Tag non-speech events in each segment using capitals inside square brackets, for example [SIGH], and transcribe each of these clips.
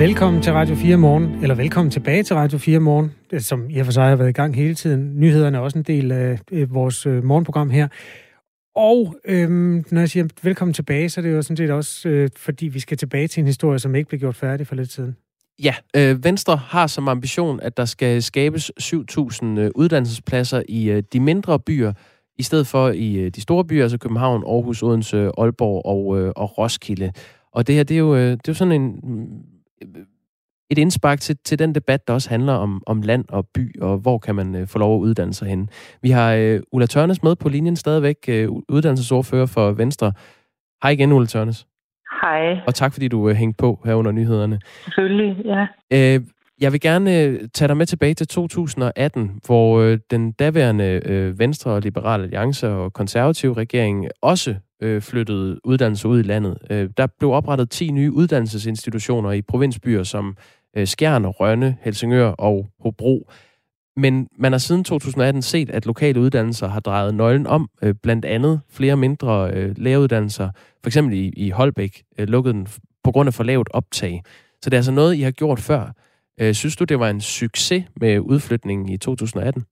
Velkommen til Radio 4 Morgen, eller velkommen tilbage til Radio 4 Morgen, øh, som i og for sig har været i gang hele tiden. Nyhederne er også en del af øh, vores øh, morgenprogram her. Og øhm, når jeg siger velkommen tilbage, så er det jo sådan set også, øh, fordi vi skal tilbage til en historie, som ikke blev gjort færdig for lidt siden. Ja, øh, Venstre har som ambition, at der skal skabes 7.000 øh, uddannelsespladser i øh, de mindre byer, i stedet for i øh, de store byer, altså København, Aarhus, Odense, Aalborg og, øh, og Roskilde. Og det her, det er jo, øh, det er jo sådan en et indspark til, til den debat, der også handler om, om land og by, og hvor kan man øh, få lov at uddanne sig hen. Vi har øh, Ulla Tørnes med på linjen stadigvæk, øh, uddannelsesordfører for Venstre. Hej igen, Ulla Tørnes. Hej. Og tak, fordi du øh, hængte på her under nyhederne. Selvfølgelig, ja. Øh, jeg vil gerne øh, tage dig med tilbage til 2018, hvor øh, den daværende øh, Venstre og Liberale Alliance og konservative regering også øh, flyttede uddannelser ud i landet. Øh, der blev oprettet 10 nye uddannelsesinstitutioner i provinsbyer som øh, Skjern, Rønne, Helsingør og Hobro. Men man har siden 2018 set, at lokale uddannelser har drejet nøglen om, øh, blandt andet flere mindre øh, læreruddannelser, for eksempel i, i Holbæk, øh, lukkede den på grund af for lavt optag. Så det er altså noget, I har gjort før. Øh, synes du, det var en succes med udflytningen i 2018?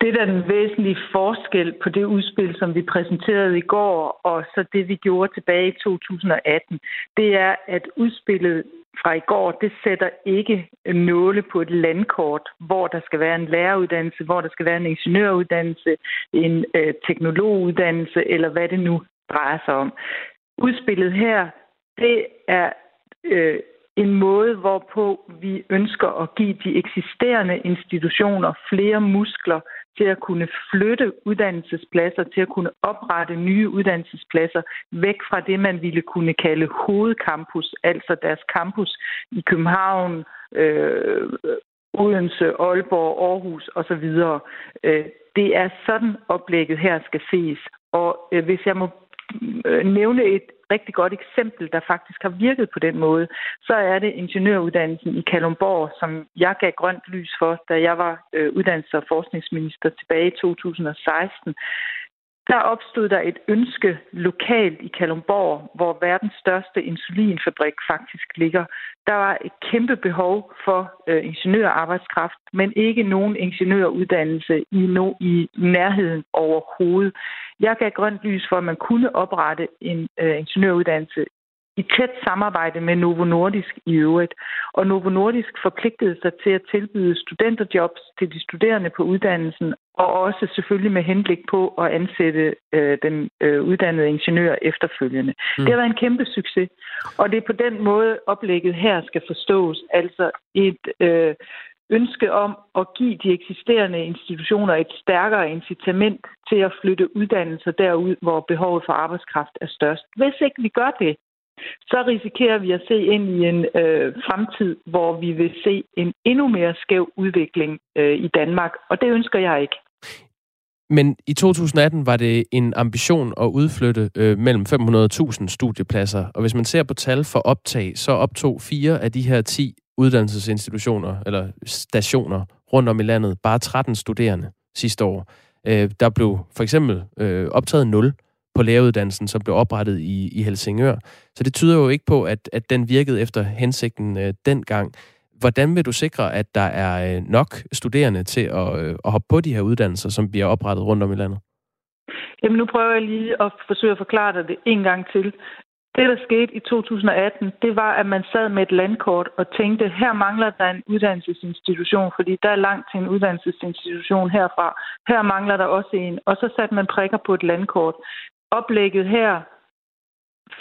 Det er den væsentlige forskel på det udspil, som vi præsenterede i går, og så det, vi gjorde tilbage i 2018. Det er, at udspillet fra i går, det sætter ikke nåle på et landkort, hvor der skal være en læreruddannelse, hvor der skal være en ingeniøruddannelse, en øh, teknologuddannelse, eller hvad det nu drejer sig om. Udspillet her, det er øh, en måde, hvorpå vi ønsker at give de eksisterende institutioner flere muskler til at kunne flytte uddannelsespladser, til at kunne oprette nye uddannelsespladser væk fra det, man ville kunne kalde hovedcampus, altså deres campus i København, øh, Odense, Aalborg, Aarhus osv. Øh, det er sådan oplægget her skal ses. Og øh, hvis jeg må øh, nævne et rigtig godt eksempel, der faktisk har virket på den måde, så er det ingeniøruddannelsen i Kalumborg, som jeg gav grønt lys for, da jeg var øh, uddannelses- og forskningsminister tilbage i 2016 der opstod der et ønske lokalt i Kalumborg, hvor verdens største insulinfabrik faktisk ligger. Der var et kæmpe behov for øh, ingeniørarbejdskraft, men ikke nogen ingeniøruddannelse i, no, i nærheden overhovedet. Jeg gav grønt lys for, at man kunne oprette en øh, ingeniøruddannelse i tæt samarbejde med Novo Nordisk i øvrigt. Og Novo Nordisk forpligtede sig til at tilbyde studenterjobs til de studerende på uddannelsen, og også selvfølgelig med henblik på at ansætte øh, den øh, uddannede ingeniør efterfølgende. Mm. Det har været en kæmpe succes, og det er på den måde, oplægget her skal forstås. Altså et øh, ønske om at give de eksisterende institutioner et stærkere incitament til at flytte uddannelser derud, hvor behovet for arbejdskraft er størst. Hvis ikke vi gør det, så risikerer vi at se ind i en øh, fremtid, hvor vi vil se en endnu mere skæv udvikling øh, i Danmark, og det ønsker jeg ikke. Men i 2018 var det en ambition at udflytte øh, mellem 500.000 studiepladser, og hvis man ser på tal for optag, så optog fire af de her 10 uddannelsesinstitutioner eller stationer rundt om i landet bare 13 studerende sidste år. Øh, der blev for eksempel øh, optaget 0 på læreruddannelsen, som blev oprettet i, i Helsingør. Så det tyder jo ikke på, at, at den virkede efter hensigten øh, dengang. Hvordan vil du sikre, at der er øh, nok studerende til at, øh, at hoppe på de her uddannelser, som bliver oprettet rundt om i landet? Jamen nu prøver jeg lige at forsøge at forklare dig det en gang til. Det, der skete i 2018, det var, at man sad med et landkort og tænkte, her mangler der en uddannelsesinstitution, fordi der er langt til en uddannelsesinstitution herfra. Her mangler der også en. Og så satte man prikker på et landkort oplægget her,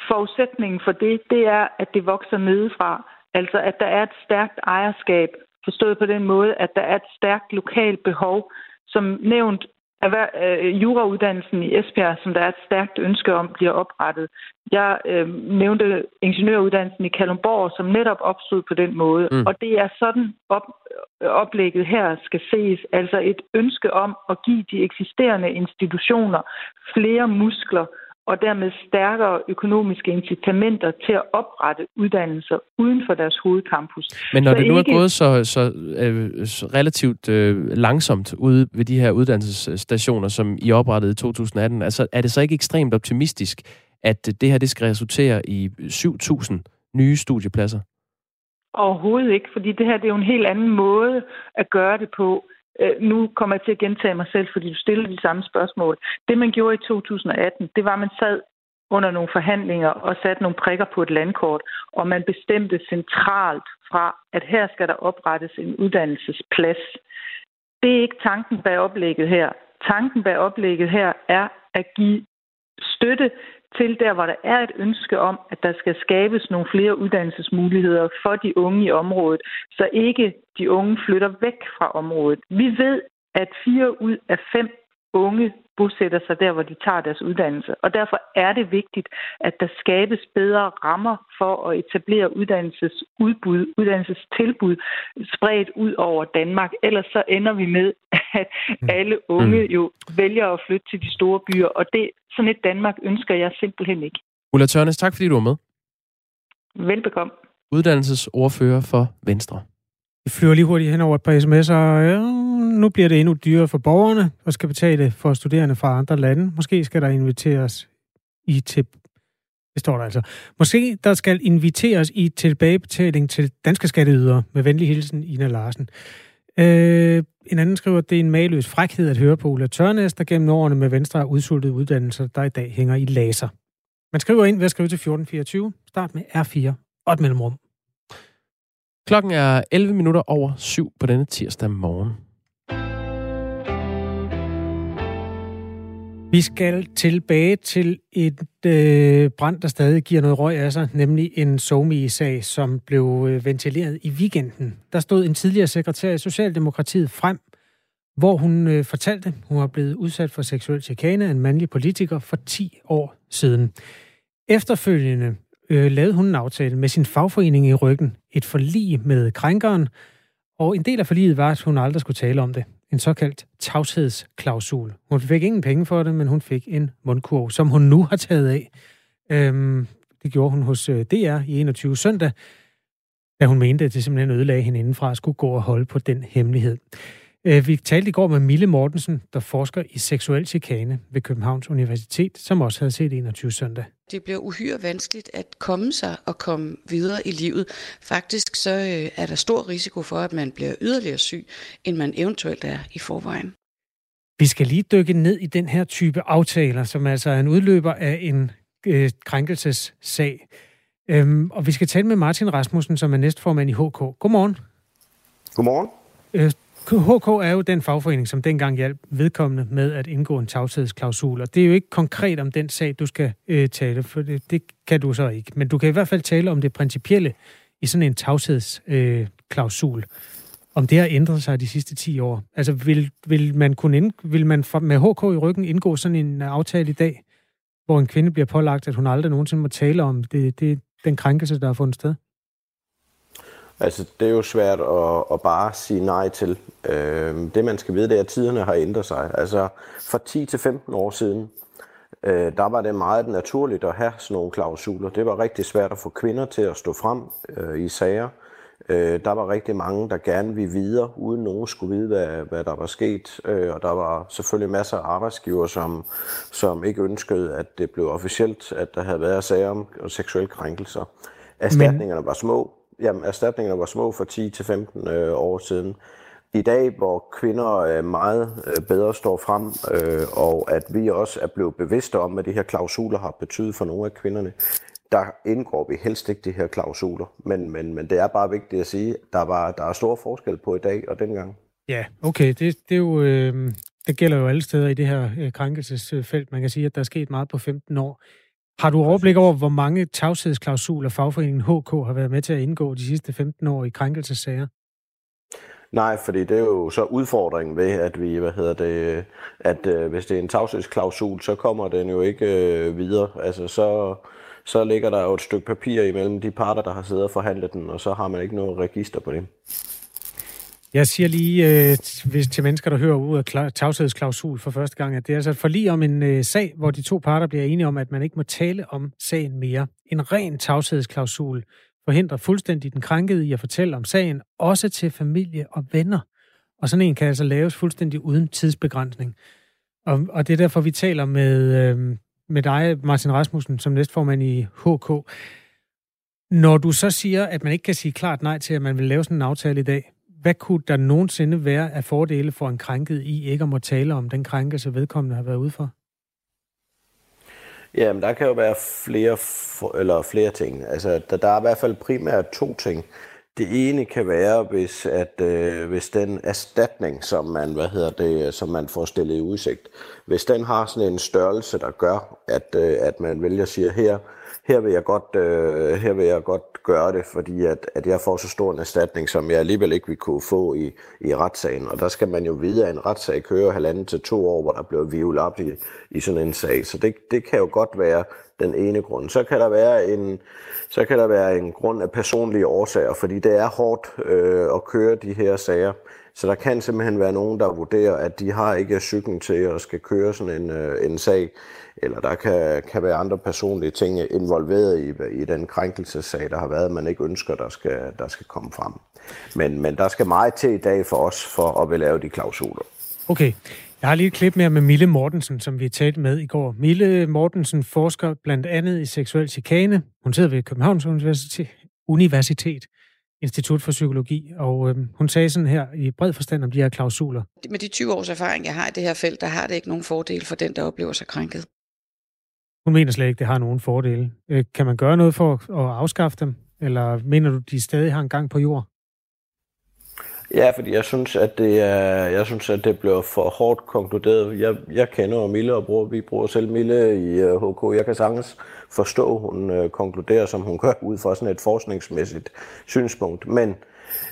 forudsætningen for det, det er, at det vokser nedefra. Altså, at der er et stærkt ejerskab, forstået på den måde, at der er et stærkt lokalt behov. Som nævnt, øh, jurauddannelsen i Esbjerg, som der er et stærkt ønske om, bliver oprettet. Jeg øh, nævnte ingeniøruddannelsen i Kalundborg, som netop opstod på den måde. Mm. Og det er sådan op, oplægget her skal ses. Altså et ønske om at give de eksisterende institutioner flere muskler og dermed stærkere økonomiske incitamenter til at oprette uddannelser uden for deres hovedcampus. Men når så det nu ikke... er gået så, så, øh, så relativt øh, langsomt ude ved de her uddannelsesstationer, som I oprettede i 2018, altså er det så ikke ekstremt optimistisk, at det her det skal resultere i 7.000 nye studiepladser? Overhovedet ikke, fordi det her det er jo en helt anden måde at gøre det på. Øh, nu kommer jeg til at gentage mig selv, fordi du stiller de samme spørgsmål. Det, man gjorde i 2018, det var, at man sad under nogle forhandlinger og satte nogle prikker på et landkort, og man bestemte centralt fra, at her skal der oprettes en uddannelsesplads. Det er ikke tanken bag oplægget her. Tanken bag oplægget her er at give støtte til der, hvor der er et ønske om, at der skal skabes nogle flere uddannelsesmuligheder for de unge i området, så ikke de unge flytter væk fra området. Vi ved, at fire ud af fem unge bosætter sig der, hvor de tager deres uddannelse. Og derfor er det vigtigt, at der skabes bedre rammer for at etablere uddannelsesudbud, uddannelsestilbud spredt ud over Danmark. Ellers så ender vi med, at mm. alle unge mm. jo vælger at flytte til de store byer. Og det sådan et Danmark ønsker jeg simpelthen ikke. Ulla Tørnes, tak fordi du var med. Velbekomme. Uddannelsesordfører for Venstre. Vi flyver lige hurtigt hen over et par sms'er. Ja, nu bliver det endnu dyrere for borgerne, og skal betale for studerende fra andre lande. Måske skal der inviteres i til det står der altså. Måske der skal inviteres i tilbagebetaling til danske skatteydere. Med venlig hilsen, Ina Larsen. Øh, en anden skriver, at det er en maløs frækhed at høre på Ulla Tørnæs, der gennem årene med Venstre har udsultet uddannelser, der i dag hænger i laser. Man skriver ind ved at skrive til 1424. Start med R4 og et mellemrum. Klokken er 11 minutter over syv på denne tirsdag morgen. Vi skal tilbage til et øh, brand, der stadig giver noget røg af sig, nemlig en somi-sag, som blev øh, ventileret i weekenden. Der stod en tidligere sekretær i Socialdemokratiet frem, hvor hun øh, fortalte, hun var blevet udsat for seksuel chikane af en mandlig politiker for 10 år siden. Efterfølgende øh, lavede hun en aftale med sin fagforening i ryggen, et forlig med krænkeren, og en del af forliget var, at hun aldrig skulle tale om det en såkaldt tavshedsklausul. Hun fik ingen penge for det, men hun fik en mundkurv, som hun nu har taget af. Øhm, det gjorde hun hos øh, DR i 21 søndag, da hun mente, at det simpelthen ødelagde hende indenfra at skulle gå og holde på den hemmelighed. Øh, vi talte i går med Mille Mortensen, der forsker i seksuel chikane ved Københavns Universitet, som også havde set 21 søndag. Det bliver uhyre vanskeligt at komme sig og komme videre i livet. Faktisk så øh, er der stor risiko for, at man bliver yderligere syg, end man eventuelt er i forvejen. Vi skal lige dykke ned i den her type aftaler, som altså er en udløber af en øh, krænkelsessag. Øhm, og vi skal tale med Martin Rasmussen, som er næstformand i HK. Godmorgen. Godmorgen. Øh, HK er jo den fagforening, som dengang hjalp vedkommende med at indgå en tavshedsklausul. Og det er jo ikke konkret om den sag, du skal øh, tale, for det, det kan du så ikke. Men du kan i hvert fald tale om det principielle i sådan en tavshedsklausul. Øh, om det har ændret sig de sidste 10 år. Altså, vil, vil man, kunne ind, vil man med HK i ryggen indgå sådan en øh, aftale i dag, hvor en kvinde bliver pålagt, at hun aldrig nogensinde må tale om det, det, den krænkelse, der har fundet sted? Altså, det er jo svært at, at bare sige nej til. Øh, det, man skal vide, det er, at tiderne har ændret sig. Altså, fra 10 til 15 år siden, øh, der var det meget naturligt at have sådan nogle klausuler. Det var rigtig svært at få kvinder til at stå frem øh, i sager. Øh, der var rigtig mange, der gerne ville videre, uden nogen skulle vide, hvad, hvad der var sket. Øh, og der var selvfølgelig masser af arbejdsgiver, som, som ikke ønskede, at det blev officielt, at der havde været sager om seksuelle krænkelser. Erstatningerne Men... var små, jamen, erstatningerne var små for 10-15 øh, år siden. I dag, hvor kvinder øh, meget øh, bedre står frem, øh, og at vi også er blevet bevidste om, hvad de her klausuler har betydet for nogle af kvinderne, der indgår vi helst ikke de her klausuler. Men, men, men det er bare vigtigt at sige, at der, var, der er stor forskel på i dag og dengang. Ja, okay. Det, det, er jo, øh, det gælder jo alle steder i det her øh, krænkelsesfelt. Man kan sige, at der er sket meget på 15 år. Har du overblik over, hvor mange tavshedsklausuler fagforeningen HK har været med til at indgå de sidste 15 år i krænkelsesager? Nej, fordi det er jo så udfordringen ved, at vi, hvad hedder det, at øh, hvis det er en tavshedsklausul, så kommer den jo ikke øh, videre. Altså så, så ligger der jo et stykke papir imellem de parter, der har siddet og forhandlet den, og så har man ikke noget register på det. Jeg siger lige øh, hvis til mennesker, der hører ud af tavshedsklausul for første gang, at det er altså et forlig om en øh, sag, hvor de to parter bliver enige om, at man ikke må tale om sagen mere. En ren tavshedsklausul forhindrer fuldstændig den krænkede i at fortælle om sagen, også til familie og venner. Og sådan en kan altså laves fuldstændig uden tidsbegrænsning. Og, og det er derfor, vi taler med, øh, med dig, Martin Rasmussen, som næstformand i HK. Når du så siger, at man ikke kan sige klart nej til, at man vil lave sådan en aftale i dag, hvad kunne der nogensinde være af fordele for en krænket i ikke at må tale om den krænkelse, vedkommende har været ude for? Jamen, der kan jo være flere, eller flere ting. Altså, der, der er i hvert fald primært to ting. Det ene kan være, hvis, at, øh, hvis den erstatning, som man, hvad hedder det, som man får stillet i udsigt, hvis den har sådan en størrelse, der gør, at, øh, at man vælger at sige, her, her vil jeg godt, øh, her vil jeg godt gøre det, fordi at, at jeg får så stor en erstatning, som jeg alligevel ikke vil kunne få i, i retssagen. Og der skal man jo vide, at en retssag kører halvanden til to år, hvor der bliver vivlet op i, i sådan en sag. Så det, det kan jo godt være den ene grund. Så kan der være en, så kan der være en grund af personlige årsager, fordi det er hårdt øh, at køre de her sager. Så der kan simpelthen være nogen, der vurderer, at de har ikke cyklen til at skal køre sådan en, øh, en sag eller der kan, kan være andre personlige ting involveret i, i den krænkelsessag, der har været, man ikke ønsker, der skal, der skal komme frem. Men, men der skal meget til i dag for os, for at vil lave de klausuler. Okay. Jeg har lige et klip mere med Mille Mortensen, som vi talte med i går. Mille Mortensen forsker blandt andet i seksuel chikane. Hun sidder ved Københavns Universitet, Universitet Institut for Psykologi, og øhm, hun sagde sådan her i bred forstand om de her klausuler. Med de 20 års erfaring, jeg har i det her felt, der har det ikke nogen fordel for den, der oplever sig krænket. Hun mener slet ikke, det har nogen fordele. Øh, kan man gøre noget for at afskaffe dem? Eller mener du, de stadig har en gang på jord? Ja, fordi jeg synes, at det er, jeg synes, at det bliver for hårdt konkluderet. Jeg, jeg kender Mille og bruger, vi bruger selv Mille i HK. Øh, jeg kan sagtens forstå, hun øh, konkluderer, som hun gør, ud fra sådan et forskningsmæssigt synspunkt. Men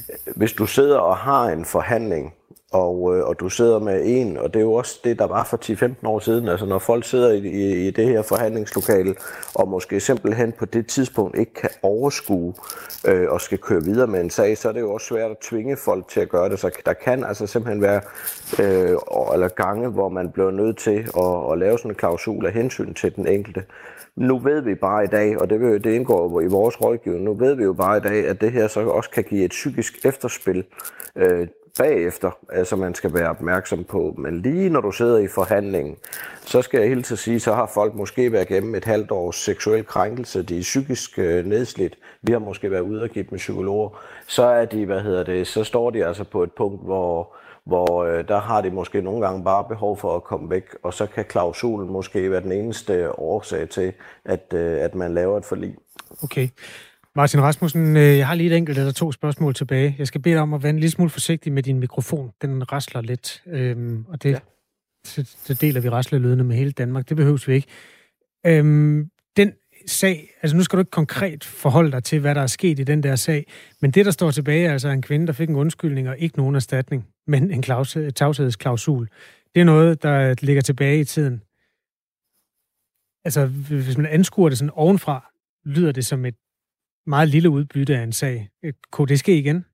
øh, hvis du sidder og har en forhandling, og, øh, og du sidder med en, og det er jo også det, der var for 10-15 år siden, altså når folk sidder i, i, i det her forhandlingslokale, og måske simpelthen på det tidspunkt ikke kan overskue øh, og skal køre videre med en sag, så er det jo også svært at tvinge folk til at gøre det. Så der kan altså simpelthen være øh, eller gange, hvor man bliver nødt til at, at lave sådan en klausul af hensyn til den enkelte. Nu ved vi bare i dag, og det, det indgår i vores rådgivning, nu ved vi jo bare i dag, at det her så også kan give et psykisk efterspil øh, bagefter, altså man skal være opmærksom på. Men lige når du sidder i forhandlingen, så skal jeg hele til at sige, så har folk måske været gennem et halvt års seksuel krænkelse, de er psykisk øh, nedslidt, vi har måske været ude og give med psykologer, så er de, hvad hedder det, så står de altså på et punkt, hvor, hvor øh, der har de måske nogle gange bare behov for at komme væk, og så kan klausulen måske være den eneste årsag til, at, øh, at man laver et forlig. Okay. Martin Rasmussen, øh, jeg har lige et enkelt eller to spørgsmål tilbage. Jeg skal bede dig om at være en lille smule forsigtig med din mikrofon. Den rasler lidt, øhm, og det, ja. så, så deler vi raslelydene med hele Danmark. Det behøves vi ikke. Øhm, den sag, altså nu skal du ikke konkret forholde dig til, hvad der er sket i den der sag, men det, der står tilbage, er altså en kvinde, der fik en undskyldning og ikke nogen erstatning, men en tavshedsklausul. Det er noget, der ligger tilbage i tiden. Altså, hvis man anskuer det sådan ovenfra, lyder det som et meget lille udbytte af en sag. Øh, kunne det ske igen?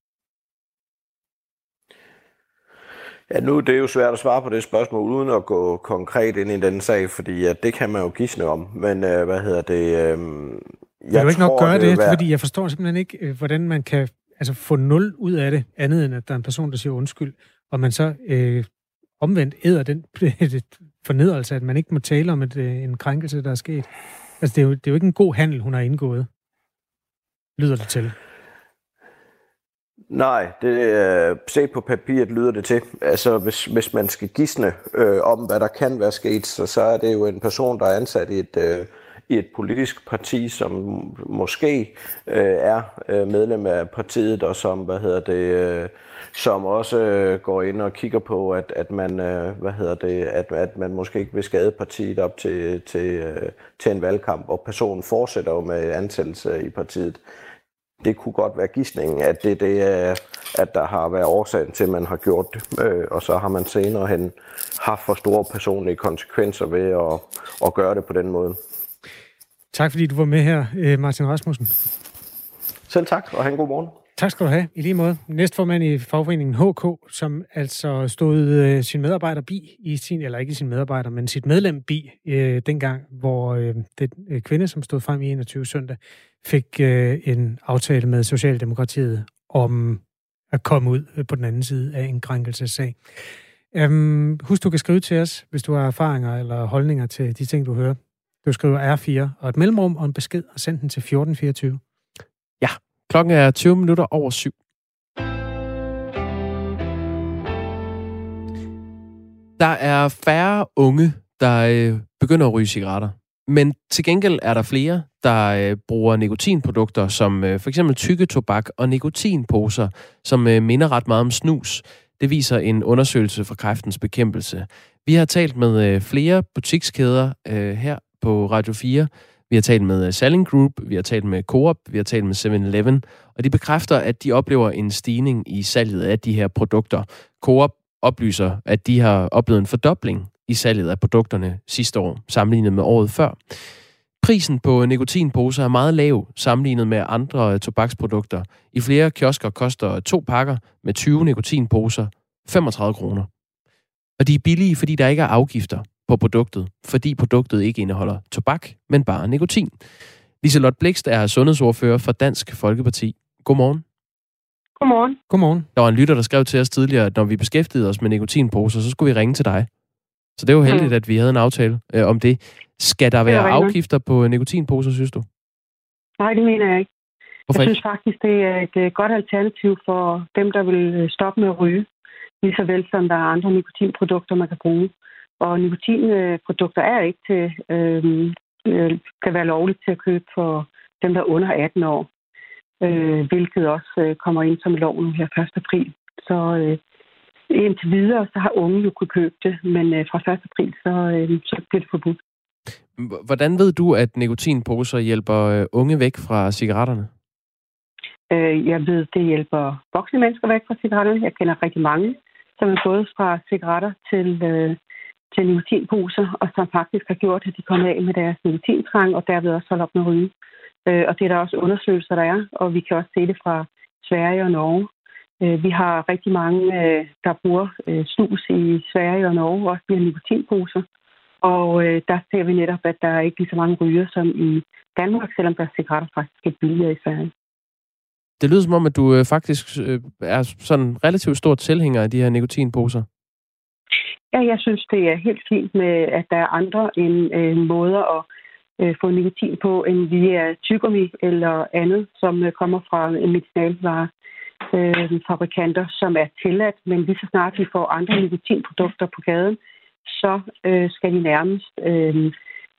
Ja, nu det er jo svært at svare på det spørgsmål, uden at gå konkret ind i den sag, fordi ja, det kan man jo gisne om. Men øh, hvad hedder det? Øh, jeg vil du ikke nok gøre det, det være... fordi jeg forstår simpelthen ikke, øh, hvordan man kan altså, få nul ud af det, andet end at der er en person, der siger undskyld, og man så øh, omvendt æder den [LAUGHS] fornedrelse, at man ikke må tale om et, øh, en krænkelse, der er sket. Altså, det er, jo, det er jo ikke en god handel, hun har indgået lyder det til. Nej, det, øh, set på papiret lyder det til. Altså, hvis, hvis man skal gisne øh, om, hvad der kan være sket, så, så er det jo en person, der er ansat i et, øh, i et politisk parti, som måske øh, er øh, medlem af partiet, og som, hvad hedder det, øh, som også øh, går ind og kigger på, at, at man, øh, hvad hedder det, at, at man måske ikke vil skade partiet op til, til, øh, til en valgkamp, og personen fortsætter jo med ansættelse i partiet det kunne godt være gidsningen, at det, det er, at der har været årsagen til, at man har gjort det, øh, og så har man senere hen haft for store personlige konsekvenser ved at, at gøre det på den måde. Tak fordi du var med her, øh, Martin Rasmussen. Selv tak, og have en god morgen. Tak skal du have. I lige måde. Næstformand i fagforeningen HK, som altså stod øh, sin medarbejder bi i sin, eller ikke sin medarbejder, men sit medlem bi, øh, dengang, hvor øh, den øh, kvinde, som stod frem i 21 søndag, fik øh, en aftale med Socialdemokratiet om at komme ud øh, på den anden side af en krænkelsessag. Øhm, husk, du kan skrive til os, hvis du har erfaringer eller holdninger til de ting, du hører. Du skriver R4 og et mellemrum og en besked og send den til 1424. Ja, klokken er 20 minutter over syv. Der er færre unge, der øh, begynder at ryge cigaretter. Men til gengæld er der flere, der øh, bruger nikotinprodukter som øh, for eksempel tykke tobak og nikotinposer, som øh, minder ret meget om snus. Det viser en undersøgelse fra kræftens bekæmpelse. Vi har talt med øh, flere butikskæder øh, her på Radio 4. Vi har talt med øh, Salling Selling Group, vi har talt med Coop, vi har talt med 7-Eleven, og de bekræfter, at de oplever en stigning i salget af de her produkter. Coop oplyser, at de har oplevet en fordobling i salget af produkterne sidste år, sammenlignet med året før. Prisen på nikotinposer er meget lav sammenlignet med andre øh, tobaksprodukter. I flere kiosker koster to pakker med 20 nikotinposer 35 kroner. Og de er billige, fordi der ikke er afgifter på produktet, fordi produktet ikke indeholder tobak, men bare nikotin. Liselotte Blikst er sundhedsordfører for Dansk Folkeparti. Godmorgen. Godmorgen. Godmorgen. Der var en lytter, der skrev til os tidligere, at når vi beskæftigede os med nikotinposer, så skulle vi ringe til dig. Så det var heldigt, mm. at vi havde en aftale øh, om det. Skal der være afgifter på nikotinposer, synes du? Nej, det mener jeg ikke. Hvorfor jeg ikke? synes faktisk, det er et øh, godt alternativ for dem, der vil øh, stoppe med at ryge. Lige så vel som der er andre nikotinprodukter, man kan bruge. Og nikotinprodukter er ikke til, øh, øh, kan være lovligt til at købe for dem, der er under 18 år. Øh, hvilket også øh, kommer ind som lov nu her 1. april. Så øh, indtil videre, så har unge jo kunne købe det, men øh, fra 1. april, så, øh, så bliver det forbudt. Hvordan ved du, at nikotinposer hjælper øh, unge væk fra cigaretterne? Øh, jeg ved, det hjælper voksne mennesker væk fra cigaretterne. Jeg kender rigtig mange, som er gået fra cigaretter til, øh, til nikotinposer, og som faktisk har gjort, at de kommer af med deres nikotintrang, og derved også holde op med at ryge. Øh, og det er der også undersøgelser, der er, og vi kan også se det fra Sverige og Norge. Øh, vi har rigtig mange, øh, der bruger øh, snus i Sverige og Norge, også via nikotinposer. Og øh, der ser vi netop, at der er ikke lige så mange ryger som i Danmark, selvom der er cigaretter faktisk er billigere i Sverige. Det lyder som om, at du øh, faktisk øh, er sådan relativt stor tilhænger af de her nikotinposer. Ja, jeg synes, det er helt fint med, at der er andre end øh, måder at øh, få nikotin på, end via tygummi eller andet, som øh, kommer fra øh, medicinalvarer øh, fabrikanter, som er tilladt. Men lige så snart vi får andre nikotinprodukter på gaden, så øh, skal de nærmest øh,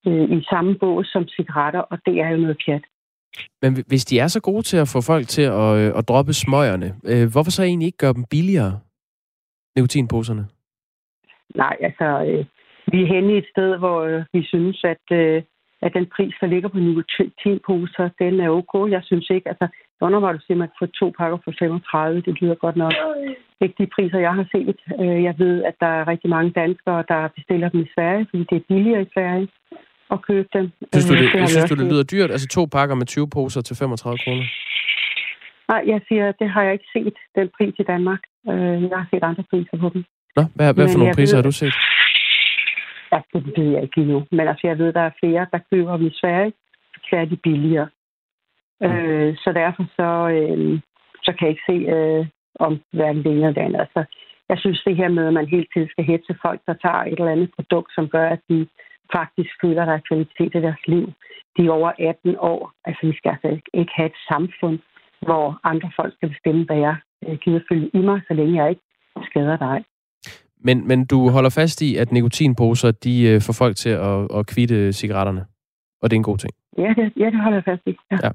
øh, i samme bås som cigaretter, og det er jo noget pjat. Men hvis de er så gode til at få folk til at, øh, at droppe smøgerne, øh, hvorfor så egentlig ikke gøre dem billigere, nikotinposerne? Nej, altså, øh, vi er henne i et sted, hvor øh, vi synes, at, øh, at den pris, der ligger på nikotinposer, den er ok. Jeg synes ikke, altså, mig, at du siger, at man kan få to pakker for 35. Det lyder godt nok. Ikke de priser, jeg har set. Øh, jeg ved, at der er rigtig mange danskere, der bestiller dem i Sverige, fordi det er billigere i Sverige at købe dem. Synes du, Øh, det, vi synes du, det lyder dyrt? Altså to pakker med 20 poser til 35 kroner? Nej, jeg siger, det har jeg ikke set, den pris i Danmark. Øh, Jeg har set andre priser på dem. Nå, hvad, hvad for nogle priser ved- har du set? Ja, det ved jeg ikke endnu. Men altså, jeg ved, der er flere, der køber dem i Sverige, så er de billigere. Øh, så derfor så, øh, så kan jeg ikke se, øh, om hverken det ene eller det andet. Altså, jeg synes det her med, at man hele tiden skal hætte folk, der tager et eller andet produkt, som gør, at de faktisk føler, at der er kvalitet i deres liv. De er over 18 år. Altså, vi skal altså ikke- ikke have et samfund, hvor andre folk skal bestemme, hvad jeg øh, gider følge i mig, så længe jeg ikke skader dig. Men, men du holder fast i, at nikotinposer, de øh, får folk til at, at kvitte cigaretterne. Og det er en god ting. Ja, det, ja, det holder jeg fast i. Ja. Ja.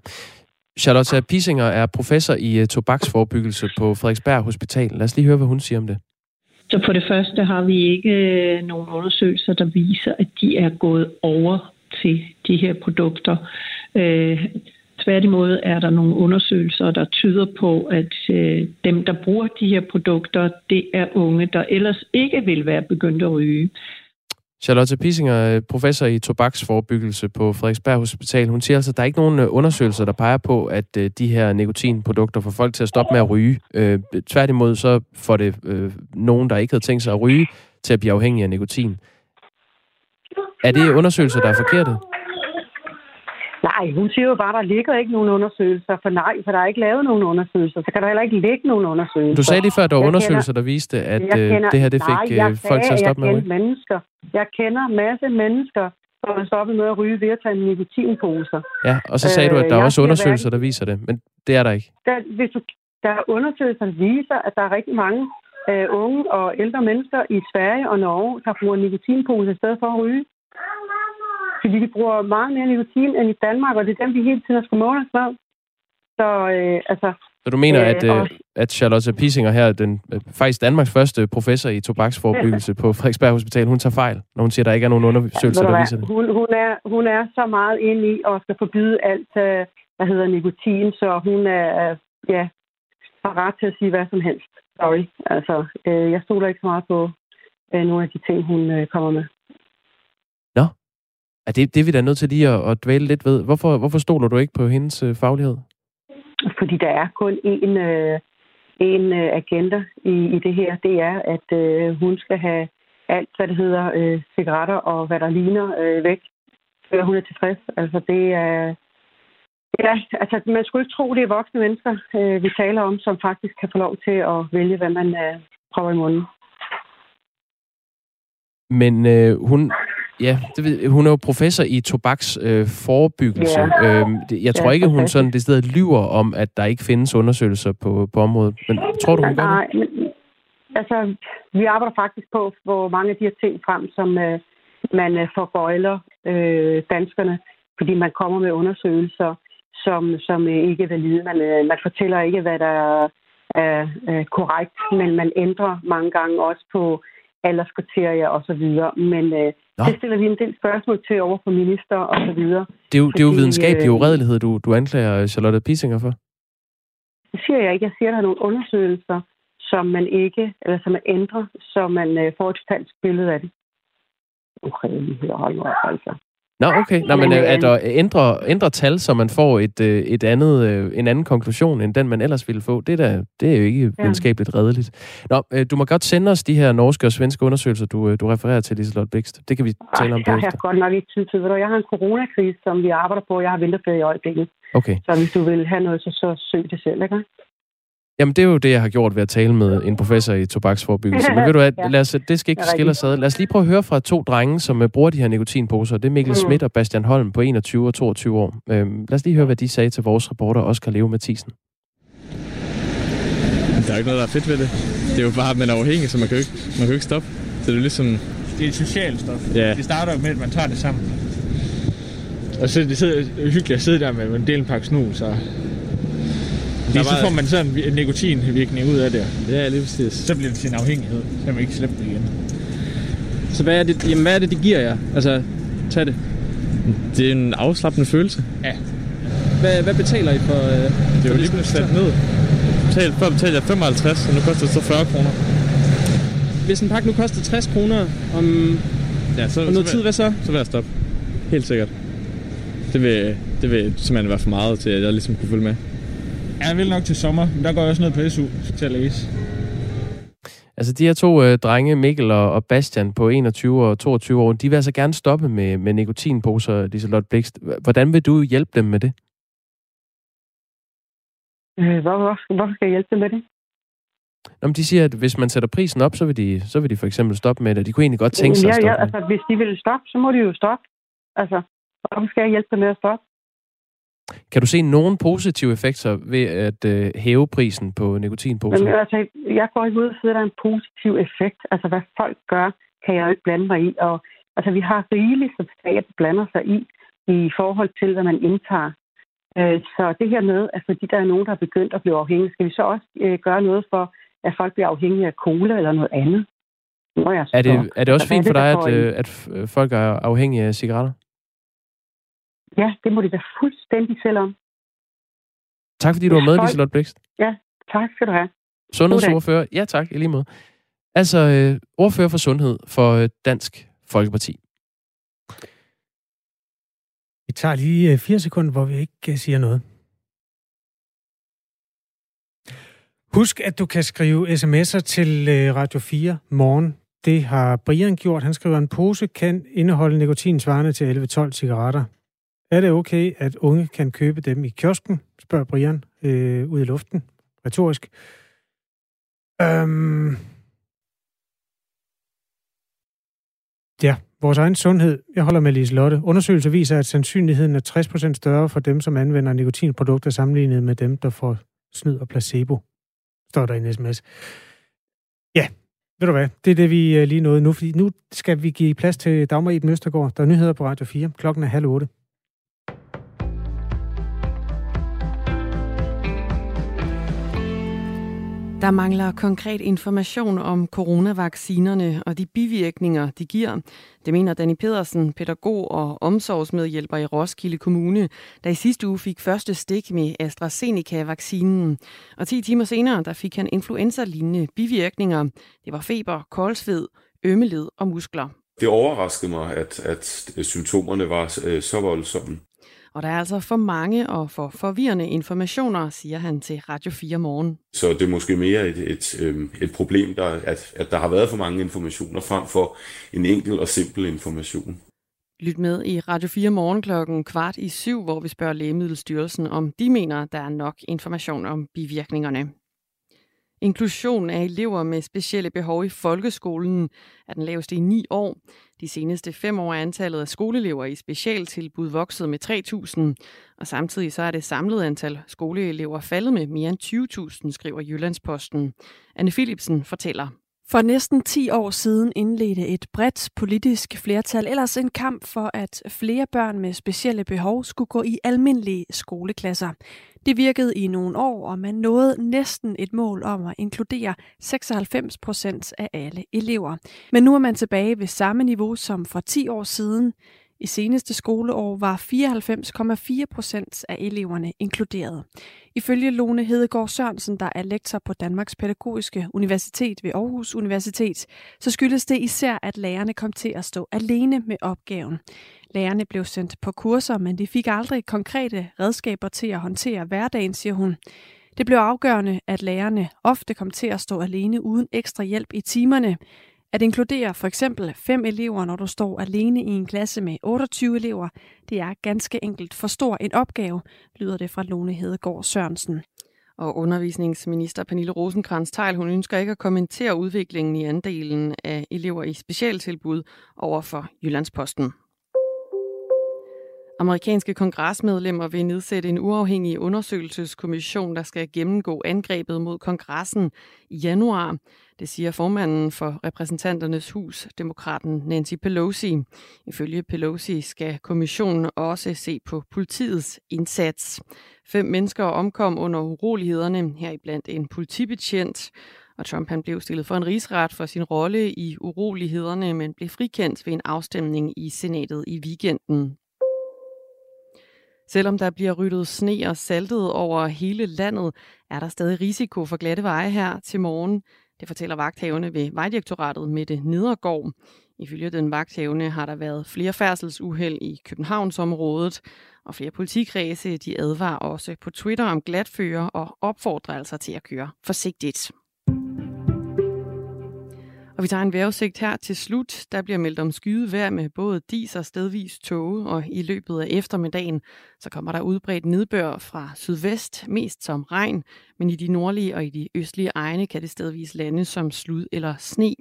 Charlotte Pisinger er professor i øh, tobaksforebyggelse på Frederiksberg Hospital. Lad os lige høre, hvad hun siger om det. Så for det første har vi ikke øh, nogen undersøgelser, der viser, at de er gået over til de her produkter. Øh, tværtimod er der nogle undersøgelser, der tyder på, at øh, dem, der bruger de her produkter, det er unge, der ellers ikke vil være begyndt at ryge. Charlotte Pisinger professor i tobaksforebyggelse på Frederiksberg Hospital. Hun siger altså, at der er ikke nogen øh, undersøgelser, der peger på, at øh, de her nikotinprodukter får folk til at stoppe med at ryge. Øh, tværtimod så får det øh, nogen, der ikke havde tænkt sig at ryge, til at blive afhængige af nikotin. Er det undersøgelser, der er forkerte? Nej, hun siger jo bare, at der ligger ikke nogen undersøgelser. For nej, for der er ikke lavet nogen undersøgelser. Så kan der heller ikke ligge nogen undersøgelser. Du sagde lige før, at der var Jeg undersøgelser, der viste, at Jeg øh, kender- det her det fik nej, jeg øh, folk til at stoppe med at jeg ryge. mennesker. Jeg kender en masse mennesker, så man stoppet med at ryge ved at tage nikotinposer. Ja, og så sagde øh, du, at der er jeg også undersøgelser, der viser det, men det er der ikke. Der, hvis du, der er undersøgelser, der viser, at der er rigtig mange øh, unge og ældre mennesker i Sverige og Norge, der bruger nikotinposer i stedet for at ryge. Fordi de bruger meget mere nikotin end i Danmark, og det er dem, vi hele tiden skal måle os med. Så øh, altså, Så du mener, Øh, at, øh, og- at Charlotte Pisinger her, den, øh, faktisk Danmarks første professor i tobaksforebyggelse på Frederiksberg Hospital, hun tager fejl, når hun siger, at der ikke er nogen undersøgelser, du der viser det. Hun, hun, er, hun er så meget inde i og skal forbyde alt, øh, hvad hedder nikotin, så hun er, øh, ja, har ret til at sige hvad som helst. Sorry. Altså, øh, jeg stoler ikke så meget på øh, nogle af de ting, hun øh, kommer med. Er det, det er vi da nødt til lige at, at dvæle lidt ved. Hvorfor, hvorfor stoler du ikke på hendes øh, faglighed? Fordi der er kun én, øh, en øh, agenda i, i det her. Det er, at øh, hun skal have alt, hvad det hedder, øh, cigaretter og hvad der ligner øh, væk, før hun er tilfreds. Altså, det er... Ja, altså, man skulle ikke tro, det er voksne mennesker, øh, vi taler om, som faktisk kan få lov til at vælge, hvad man øh, prøver i munden. Men øh, hun, ja, det ved, hun er jo professor i tobaks øh, forebyggelse. Ja. Øhm, det, jeg tror Ja, ikke, hun fantastisk. sådan det stedet lyver om, at der ikke findes undersøgelser på, på området. Men tror du, hun gør det? Nej, men, altså, vi arbejder faktisk på, hvor mange af de her ting frem, som øh, man øh, forbøjler øh, danskerne, fordi man kommer med undersøgelser, som, som øh, ikke er valide. Man, øh, man fortæller ikke, hvad der er, er korrekt, men man ændrer mange gange også på alderskriterier og så videre. Men øh, Nå. det stiller vi en del spørgsmål til over for minister og så videre. Det er jo, det er jo Fordi, videnskabelig øh, uredelighed, du, du anklager Charlotte Pisinger for. Det siger jeg ikke. Jeg siger, at der er nogle undersøgelser, som man ikke, eller som man ændrer, så man øh, får et falsk billede af det. Okay, hold nu op, altså. Nå, okay. Nå, men øh, øh, at der ændre, ændre tal, så man får et, øh, et andet, øh, en anden konklusion, end den man ellers ville få, det er, da, det er jo ikke Ja. videnskabeligt redeligt. Nå, øh, du må godt sende os de her norske og svenske undersøgelser, du, øh, du refererer til, Liselotte Bækst. Det kan vi tale om jeg bagefter. har godt nok ikke tid til. Jeg har en coronakrise, som vi arbejder på. Jeg har vinterferie i øjeblikket. Okay. Så hvis du vil have noget, så, så søg det selv, ikke? Jamen, det er jo det, jeg har gjort ved at tale med en professor i tobaksforebyggelse. Men ved du hvad, [LAUGHS] Ja. lad os, det skal ikke skille os ad. Lad os lige prøve at høre fra to drenge, som øh, bruger de her nikotinposer. Det er Mikkel Mm. Schmidt og Bastian Holm på 21 og 22 år. Øhm, lad os lige høre, hvad de sagde til vores reporter Oscar Leo Mathisen. Der er ikke noget, der er fedt ved det. Det er jo bare, at man er afhængig, så man kan jo ikke, man kan jo ikke stoppe. Så det er ligesom... Det er et socialt stof. Ja. Det starter jo med, at man tager det sammen. Og så det sidder, hyggeligt at sidde der med en del en pakke snus, og... Fordi så får man sådan en nikotinvirkning ud af det. Ja, lige præcis. Så bliver det til en afhængighed. Så kan man ikke slippe det igen. Så hvad er det, jamen, hvad er det, de giver jer? Altså, tag det. Det er en afslappende følelse. Ja. Hvad, hvad betaler I for... Øh, Det er jo lige pludselig sat ned. Betal, før betalte jeg 55, og nu koster det så 40 kroner. Hvis en pakke nu koster 60 kroner om, Ja, så, om noget så, tid, hvad så? så vil jeg stoppe. Helt sikkert. Det vil, det vil simpelthen være for meget til, at jeg ligesom kunne følge med. Jeg vil nok til sommer, men der går jeg også ned på SU til at læse. Altså de her to øh, drenge, Mikkel og, og Bastian på 21 og 22 år, de vil altså gerne stoppe med, med nikotinposer, Liselotte Blikst. Hvordan vil du hjælpe dem med det? Øh, hvorfor, hvorfor skal jeg hjælpe dem med det? Nå, men de siger, at hvis man sætter prisen op, så vil de, så vil de for eksempel stoppe med det. De kunne egentlig godt tænke sig at ja, stoppe ja, altså, hvis de vil stoppe, så må de jo stoppe. Altså, hvorfor skal jeg hjælpe dem med at stoppe? Kan du se nogen positive effekter ved at øh, hæve prisen på nikotinposer? Men, altså, jeg går ikke ud og siger, at der er en positiv effekt. Altså, hvad folk gør, kan jeg jo ikke blande mig i. Og, altså, vi har rigeligt, som staten blander sig i, i forhold til, hvad man indtager. Øh, så det her med, at fordi der er nogen, der er begyndt at blive afhængige, skal vi så også øh, gøre noget for, at folk bliver afhængige af cola eller noget andet? Nå, jeg Er det, er det også fint for dig, at, øh, at folk er afhængige af cigaretter? Ja, det må de være fuldstændig selv om. Tak fordi du var med, Folk- Liselotte Blikst. Ja, tak skal du have. Sundhedsordfører. Ja tak, i lige måde. Altså, øh, ordfører for sundhed for øh, Dansk Folkeparti. Vi tager lige øh, fire sekunder, hvor vi ikke øh, siger noget. Husk, at du kan skrive sms'er til øh, Radio 4 morgen. Det har Brian gjort. Han skriver, en pose kan indeholde nikotin svarende til 11-12 cigaretter. Er det okay, at unge kan købe dem i kiosken? Spørger Brian øh, ud i luften. Retorisk. Øhm, Ja, vores egen sundhed. Jeg holder med Lise Lotte. Undersøgelser viser, at sandsynligheden er 60% større for dem, som anvender nikotinprodukter sammenlignet med dem, der får snyd og placebo. Står der i en sms. Ja, ved du hvad? Det er det, vi øh, lige nåede nu, fordi nu skal vi give plads til Dagmar Iben Østergaard. Der er nyheder på Radio 4. Klokken er halv otte. Der mangler konkret information om coronavaccinerne og de bivirkninger, de giver. Det mener Danny Pedersen, pædagog og omsorgsmedhjælper i Roskilde Kommune, der i sidste uge fik første stik med AstraZeneca-vaccinen. Og 10 timer senere der fik han influenza-lignende bivirkninger. Det var feber, koldsved, ømmeled og muskler. Det overraskede mig, at, at symptomerne var øh, så voldsomme. Og der er altså for mange og for forvirrende informationer, siger han til Radio 4 morgen. Så det er måske mere et, et, øhm, et problem, der, at, at der har været for mange informationer frem for en enkel og simpel information. Lyt med i Radio 4 morgen klokken kvart i syv, hvor vi spørger Lægemiddelstyrelsen, om de mener, der er nok information om bivirkningerne. Inklusion af elever med specielle behov i folkeskolen er den laveste i ni år. De seneste fem år er antallet af skoleelever i specialtilbud vokset med 3.000, og samtidig så er det samlede antal skoleelever faldet med mere end 20.000, skriver Jyllandsposten. Anne Philipsen fortæller. For næsten 10 år siden indledte et bredt politisk flertal ellers en kamp for, at flere børn med specielle behov skulle gå i almindelige skoleklasser. Det virkede i nogle år, og man nåede næsten et mål om at inkludere 96 procent af alle elever. Men nu er man tilbage ved samme niveau som for 10 år siden. I seneste skoleår var 94,4 procent af eleverne inkluderet. Ifølge Lone Hedegaard Sørensen, der er lektor på Danmarks Pædagogiske Universitet ved Aarhus Universitet, så skyldes det især, at lærerne kom til at stå alene med opgaven. Lærerne blev sendt på kurser, men de fik aldrig konkrete redskaber til at håndtere hverdagen, siger hun. Det blev afgørende, at lærerne ofte kom til at stå alene uden ekstra hjælp i timerne. At inkludere for eksempel fem elever, når du står alene i en klasse med 28 elever, det er ganske enkelt for stor en opgave, lyder det fra Lone Hedegaard Sørensen. Og undervisningsminister Pernille rosenkrantz teil hun ønsker ikke at kommentere udviklingen i andelen af elever i specialtilbud over for Jyllandsposten. Amerikanske kongresmedlemmer vil nedsætte en uafhængig undersøgelseskommission, der skal gennemgå angrebet mod kongressen i januar. Det siger formanden for repræsentanternes hus, demokraten Nancy Pelosi. Ifølge Pelosi skal kommissionen også se på politiets indsats. Fem mennesker omkom under urolighederne, heriblandt en politibetjent. Og Trump han blev stillet for en rigsret for sin rolle i urolighederne, men blev frikendt ved en afstemning i senatet i weekenden. Selvom der bliver ryddet sne og saltet over hele landet, er der stadig risiko for glatte veje her til morgen. Det fortæller vagthavende ved Vejdirektoratet Mette Nedergaard. Ifølge den vagthavende har der været flere færdselsuheld i Københavnsområdet, og flere politikredse de advarer også på Twitter om glatfører og opfordrer altså til at køre forsigtigt. Og vi tager en vejrudsigt her til slut. Der bliver meldt om skyde vejr med både dis og stedvis tåge, og i løbet af eftermiddagen så kommer der udbredt nedbør fra sydvest, mest som regn, men i de nordlige og i de østlige egne kan det stedvis lande som slud eller sne.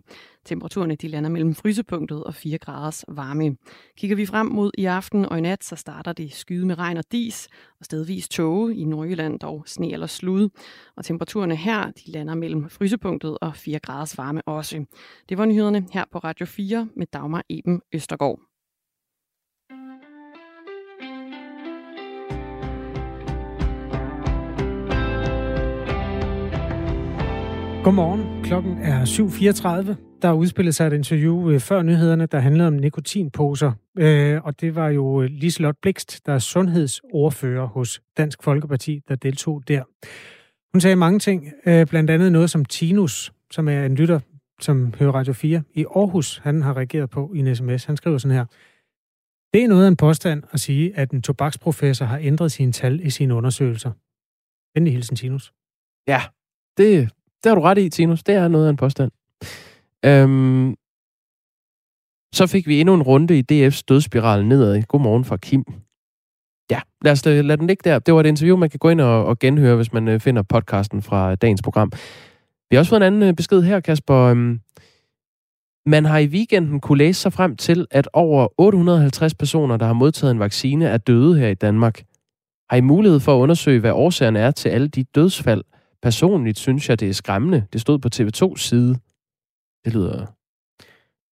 Temperaturerne de lander mellem frysepunktet og 4 graders varme. Kigger vi frem mod i aften og i nat, så starter det skyde med regn og dis, og stedvis tåge i Nordjylland dog sne eller slud. Og temperaturerne her, de lander mellem frysepunktet og 4 graders varme også. Det var nyhederne her på Radio 4 med Dagmar Eben Østergaard. Godmorgen. Klokken er 7.34. Der udspillede sig et interview øh, før nyhederne, der handlede om nikotinposer. Øh, og det var jo øh, Liselot Blikst, der er sundhedsordfører hos Dansk Folkeparti, der deltog der. Hun sagde mange ting, øh, blandt andet noget som Tinus, som er en lytter, som hører Radio 4 i Aarhus, han har reageret på i en sms. Han skriver sådan her. Det er noget af en påstand at sige, at en tobaksprofessor har ændret sine tal i sine undersøgelser. Venlig hilsen, Tinus. Ja, det, det har du ret i, Tinus. Det er noget af en påstand. Øhm, så fik vi endnu en runde i DF's dødsspiral nedad. Godmorgen fra Kim. Ja, lad os øh, lade den ligge der. Det var et interview, man kan gå ind og, og genhøre, hvis man øh, finder podcasten fra dagens program. Vi har også fået en anden øh, besked her, Kasper. Øhm, man har i weekenden kunne læse sig frem til, at over 850 personer, der har modtaget en vaccine, er døde her i Danmark. Har I mulighed for at undersøge, hvad årsagerne er til alle de dødsfald? Personligt synes jeg, det er skræmmende. Det stod på TV2's side. Det lyder...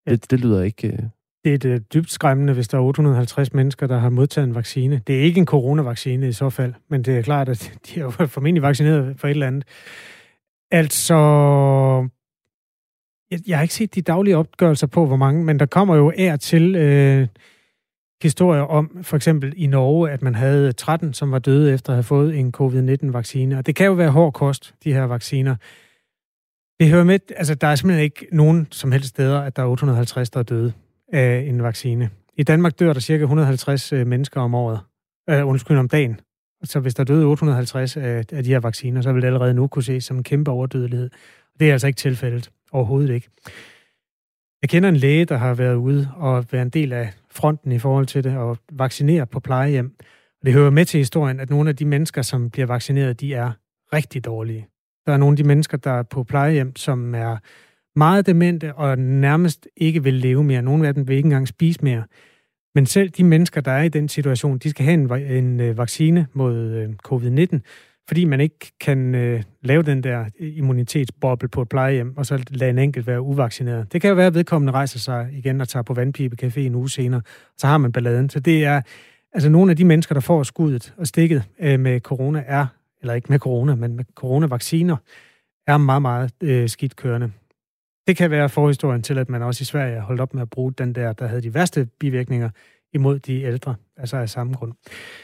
Det, det lyder ikke... Øh, det er det dybt skræmmende, hvis der er 850 mennesker, der har modtaget en vaccine. Det er ikke en coronavaccine i så fald, men det er klart, at [LAUGHS] de er jo formentlig vaccineret for et eller andet. Altså, jeg, jeg har ikke set de daglige opgørelser på, hvor mange, men der kommer jo er til øh, historier om, for eksempel i Norge, at man havde 13, som var døde efter at have fået en covid-19-vaccine. Og det kan jo være hård kost, de her vacciner. Det hører med, altså der er simpelthen ikke nogen som helst steder, at der er 850, der er døde af en vaccine. I Danmark dør der cirka 150 øh, mennesker om året. Øh, undskyld, om dagen. Så hvis der døde 850 af, af de her vacciner, så vil det allerede nu kunne ses som en kæmpe overdødelighed. Det er altså ikke tilfældet. Overhovedet ikke. Jeg kender en læge, der har været ude og været en del af fronten i forhold til det, og vaccinere på plejehjem. Det hører med til historien, at nogle af de mennesker, som bliver vaccineret, de er rigtig dårlige. Der er nogle af de mennesker, der er på plejehjem, som er meget demente og nærmest ikke vil leve mere. Nogle af dem vil ikke engang spise mere. Men selv de mennesker, der er i den situation, de skal have en, en øh, vaccine mod øh, covid-19, fordi man ikke kan øh, lave den der immunitetsboble på et plejehjem, og så lade en enkelt være uvaccineret. Det kan jo være, at vedkommende rejser sig igen og tager på vandpibecafé en uge senere, så har man balladen. Så det er, altså nogle af de mennesker, der får skuddet og stikket øh, med corona, er, eller ikke med corona, men med coronavacciner, er meget, meget øh, skidt kørende. Det kan være forhistorien til, at man også i Sverige holdt op med at bruge den der, der havde de værste bivirkninger imod de ældre, altså af samme grund.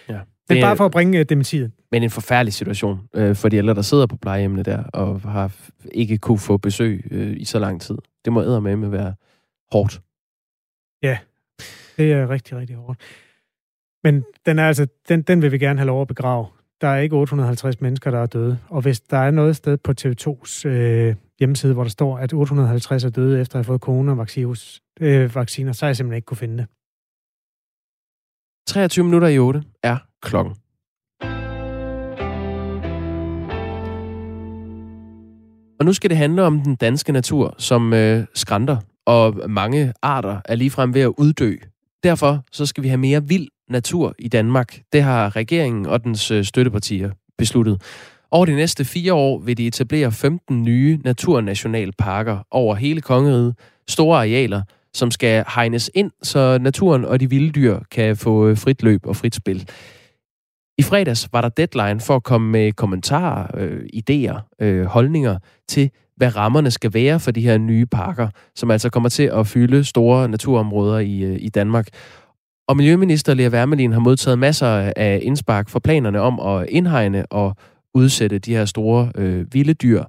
Ja. Det er bare for at bringe uh, dementiet. Men en forfærdelig situation øh, for de ældre, der sidder på plejehjemmene der, og har ikke kunne få besøg øh, i så lang tid. Det må med med være hårdt. Ja, det er rigtig, rigtig hårdt. Men den, er altså, den, den vil vi gerne have lov at begrave. Der er ikke 850 mennesker, der er døde. Og hvis der er noget sted på TV2's øh, hjemmeside, hvor der står, at 850 er døde efter at have fået coronavacciner, øh, så har jeg simpelthen ikke kunne finde det. 23 minutter i 8 er klokken. Og nu skal det handle om den danske natur, som øh, skrænter, og mange arter er ligefrem ved at uddø. Derfor så skal vi have mere vild natur i Danmark. Det har regeringen og dens øh, støttepartier besluttet. Over de næste fire år vil de etablere 15 nye naturnationalparker over hele kongeriget, store arealer, som skal hegnes ind, så naturen og de vilde dyr kan få øh, frit løb og frit spil. I fredags var der deadline for at komme med kommentarer, øh, idéer, øh, holdninger til, hvad rammerne skal være for de her nye parker, som altså kommer til at fylde store naturområder i, øh, i Danmark. Og Miljøminister Lea Wermelin har modtaget masser af indspark for planerne om at indhegne og udsætte de her store øh, vilde dyr,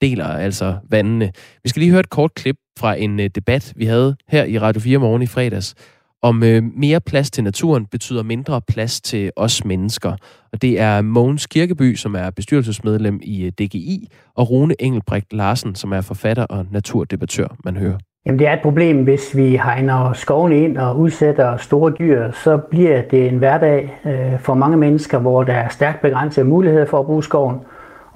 deler altså vandene. Vi skal lige høre et kort klip fra en øh, debat, vi havde her i Radio 4 morgen i fredags, om øh, mere plads til naturen betyder mindre plads til os mennesker. Og det er Mogens Kirkeby, som er bestyrelsesmedlem i øh, DGI, og Rune Engelbrecht Larsen, som er forfatter og naturdebattør, man hører. Jamen, det er et problem, hvis vi hegner skoven ind og udsætter store dyr, så bliver det en hverdag øh, for mange mennesker, hvor der er stærkt begrænsede muligheder for at bruge skoven.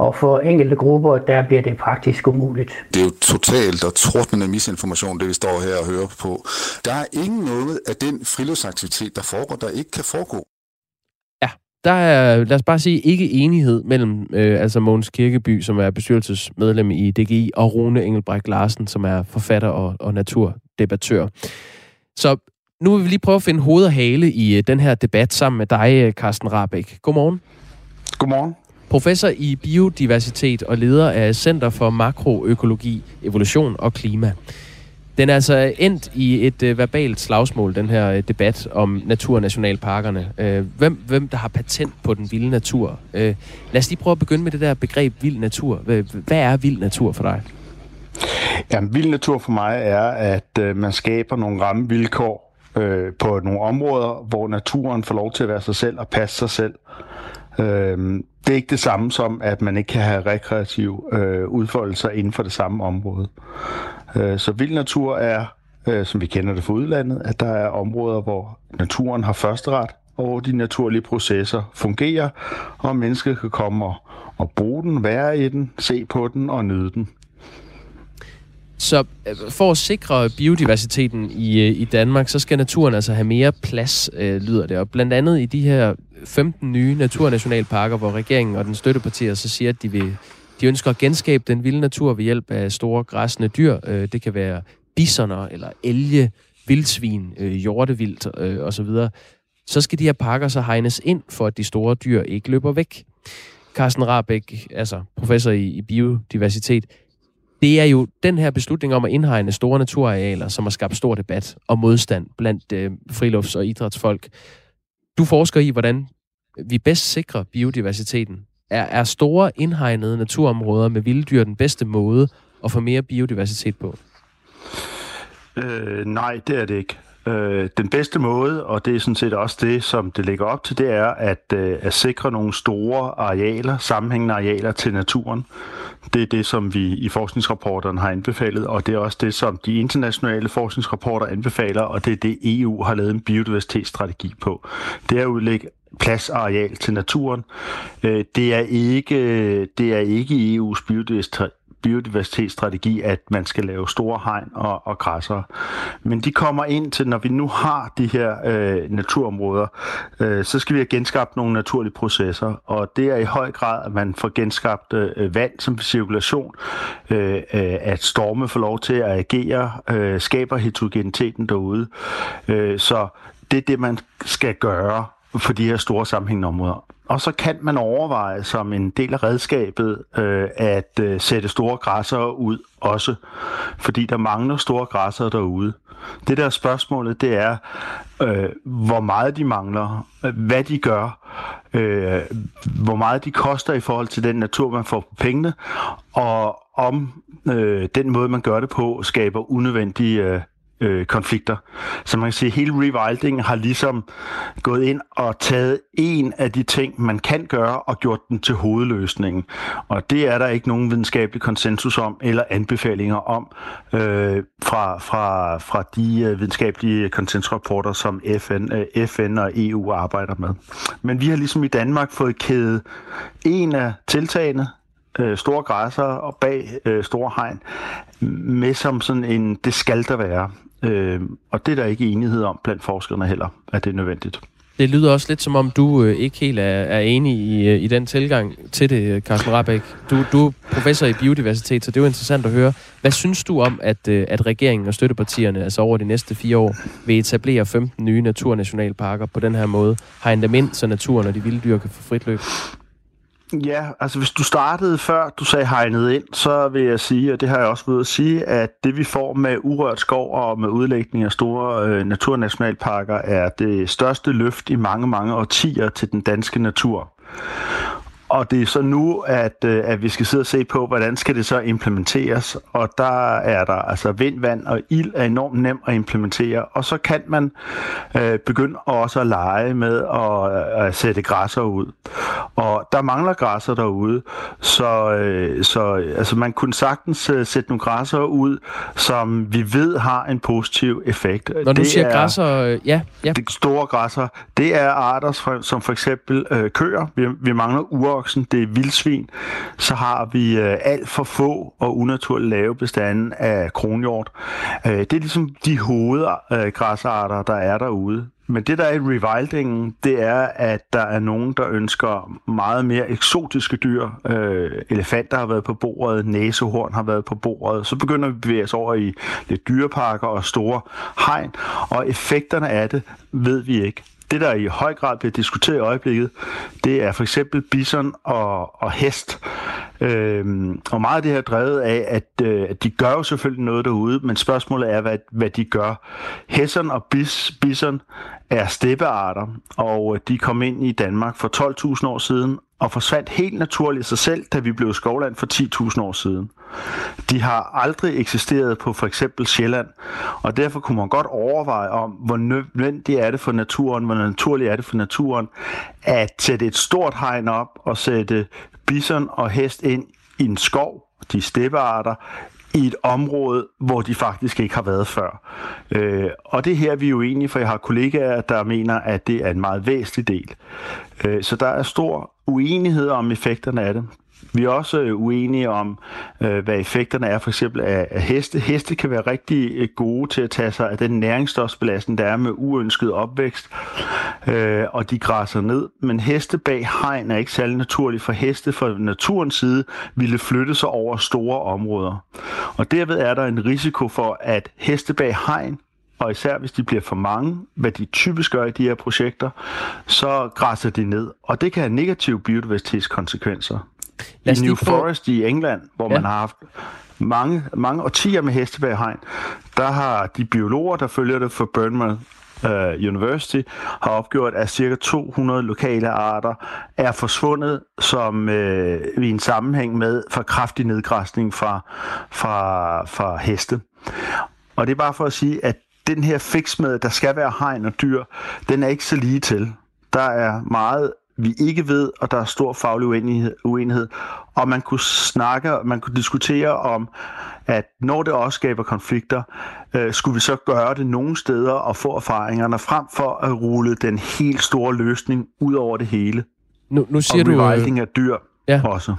Og for enkelte grupper, der bliver det praktisk umuligt. Det er jo totalt og trådende misinformation, det vi står her og hører på. Der er ingen noget af den friluftsaktivitet, der foregår, der ikke kan foregå. Ja, der er, lad os bare sige, ikke enighed mellem øh, altså Mogens Kirkeby, som er bestyrelsesmedlem i DGI, og Rune Engelbrecht Larsen, som er forfatter og, og naturdebattør. Så nu vil vi lige prøve at finde hoved og hale i øh, den her debat sammen med dig, øh, Carsten Rabeck. Godmorgen. Godmorgen. Professor i biodiversitet og leder af Center for Makroøkologi, Evolution og Klima. Den er altså endt i et øh, verbalt slagsmål, den her øh, debat om naturnationalparkerne. Øh, hvem, hvem der har patent på den vilde natur? Øh, lad os lige prøve at begynde med det der begreb vild natur. Hvad, hvad er vild natur for dig? Ja, vild natur for mig er, at øh, man skaber nogle rammevilkår øh, på nogle områder, hvor naturen får lov til at være sig selv og passe sig selv. Øhm, det er ikke det samme som, at man ikke kan have rekreativ øh, udfoldelser inden for det samme område. Øh, så vild natur er, øh, som vi kender det fra udlandet, at der er områder, hvor naturen har førsteret, og hvor de naturlige processer fungerer, og mennesker kan komme og, og bruge den, være i den, se på den og nyde den. Så øh, for at sikre biodiversiteten i, øh, i Danmark, så skal naturen altså have mere plads, øh, lyder det. Og blandt andet i de her 15 nye naturnationalparker, hvor regeringen og den støttepartier så siger, at de, vil, de ønsker at genskabe den vilde natur ved hjælp af store græsne dyr. Øh, det kan være bisoner eller elge, vildsvin, øh, hjortevildt øh, osv. Så skal de her parker så hegnes ind, for at de store dyr ikke løber væk. Carsten Rabeck, altså professor i, i biodiversitet, det er jo den her beslutning om at indhegne store naturarealer, som har skabt stor debat og modstand blandt øh, frilufts- og idrætsfolk. Du forsker i, hvordan vi bedst sikrer biodiversiteten. Er, er store indhegnede naturområder med vilde dyr den bedste måde at få mere biodiversitet på? Øh, nej, det er det ikke. Øh, den bedste måde, og det er sådan set også det, som det ligger op til, det er at, øh, at sikre nogle store arealer, sammenhængende arealer til naturen. Det er det, som vi i forskningsrapporterne har anbefalet, og det er også det, som de internationale forskningsrapporter anbefaler, og det er det, EU har lavet en biodiversitetsstrategi på. Det er at udlægge pladsareal til naturen. Øh, det er ikke, øh, det er ikke EU's biodiversitet biodiversitetsstrategi, at man skal lave store hegn og, og græsser. Men de kommer ind til, når vi nu har de her øh, naturområder, øh, så skal vi have genskabt nogle naturlige processer, og det er i høj grad, at man får genskabt øh, vand som cirkulation, øh, øh, at storme får lov til at agere, øh, skaber heterogeniteten derude. Øh, så det er det, man skal gøre for de her store sammenhængende områder. Og så kan man overveje som en del af redskabet øh, at øh, sætte store græsser ud også, fordi der mangler store græsser derude. Det der spørgsmålet, det er, øh, hvor meget de mangler, hvad de gør, øh, hvor meget de koster i forhold til den natur, man får på pengene, og om øh, den måde, man gør det på, skaber unødvendige øh, øh, konflikter. Så man kan sige, at hele rewilding har ligesom gået ind og taget en af de ting, man kan gøre, og gjort den til hovedløsningen. Og det er der ikke nogen videnskabelig konsensus om, eller anbefalinger om, øh, fra, fra, fra de øh, videnskabelige konsensusrapporter, som FN, øh, FN og EU arbejder med. Men vi har ligesom i Danmark fået kædet en af tiltagene, øh, store græsser og bag øh, store hegn med som sådan en, det skal der være. Øh, og det er der ikke enighed om blandt forskerne heller, at det er nødvendigt. Det lyder også lidt som om, du øh, ikke helt er, er enig i, øh, i den tilgang til det, øh, Carsten Rabeck. Du, du er professor i biodiversitet, så det er jo interessant at høre. Hvad synes du om, at, øh, at regeringen og støttepartierne altså over de næste fire år vil etablere 15 nye naturnationalparker på den her måde? Har dem ind, så naturen og de vilde dyr kan få frit løb? Ja, altså hvis du startede før du sagde hegnet ind, så vil jeg sige, og det har jeg også været at sige, at det vi får med urørt skov og med udlægning af store øh, naturnationalparker er det største løft i mange, mange årtier til den danske natur. Og det er så nu, at, øh, at vi skal sidde og se på, hvordan skal det så implementeres. Og der er der altså vind, vand og ild er enormt nem at implementere. Og så kan man øh, begynde også at lege med at, at sætte græsser ud. Og der mangler græsser derude, så, øh, så altså man kunne sagtens øh, sætte nogle græsser ud, som vi ved har en positiv effekt. Når du det siger er, græsser, øh, ja, ja. Det store græsser, det er arter som for eksempel øh, køer. Vi, vi mangler ur vildvoksen, det er vildsvin, så har vi øh, alt for få og unaturligt lave bestanden af kronhjort. Øh, det er ligesom de hovedgræsarter, øh, der er derude. Men det, der er i rewildingen, det er, at der er nogen, der ønsker meget mere eksotiske dyr. Øh, elefanter har været på bordet, næsehorn har været på bordet. Så begynder vi at bevæge os over i lidt dyreparker og store hegn, og effekterne af det ved vi ikke. Det, der i høj grad bliver diskuteret i øjeblikket, det er for eksempel bison og, og hest. Øhm, og meget af det her er drevet af, at, øh, at de gør jo selvfølgelig noget derude, men spørgsmålet er, hvad, hvad de gør. Hessen og bis, bison er steppearter, og øh, de kom ind i Danmark for 12.000 år siden, og forsvandt helt naturligt sig selv, da vi blev skovland for 10.000 år siden. De har aldrig eksisteret på for eksempel Sjælland, og derfor kunne man godt overveje om, hvor nødvendigt er det for naturen, hvor naturligt er det for naturen, at sætte et stort hegn op og sætte bison og hest ind i en skov, de steppearter, i et område, hvor de faktisk ikke har været før. Øh, og det her vi er jo enige, for jeg har kollegaer, der mener, at det er en meget væsentlig del. Øh, så der er stor uenighed om effekterne af det. Vi er også øh, uenige om, øh, hvad effekterne er for eksempel af heste. Heste kan være rigtig øh, gode til at tage sig af den næringsstofsbelastning, der er med uønsket opvækst, og de græsser ned. Men heste bag hegn er ikke særlig naturligt, for heste fra naturens side ville flytte sig over store områder. Og derved er der en risiko for, at heste bag hegn og især hvis de bliver for mange, hvad de typisk gør i de her projekter, så græsser de ned, og det kan have negative biodiversitetskonsekvenser. I New Forest i England, hvor ja. man har haft mange, mange årtier med hestebærhegn, der har de biologer, der følger det for Bournemouth uh, University, har opgjort, at cirka 200 lokale arter er forsvundet som uh, i en sammenhæng med for kraftig nedgræsning fra, fra, fra heste. Og det er bare for at sige, at den her fix med, at der skal være hegn og dyr, den er ikke så lige til. Der er meget vi ikke ved, og der er stor faglig uenighed, uenighed. Og man kunne snakke, man kunne diskutere om, at når det også skaber konflikter, øh, skulle vi så gøre det nogle steder og få erfaringerne frem for at rulle den helt store løsning ud over det hele. Nu, nu siger og du... Og af dyr ja. også.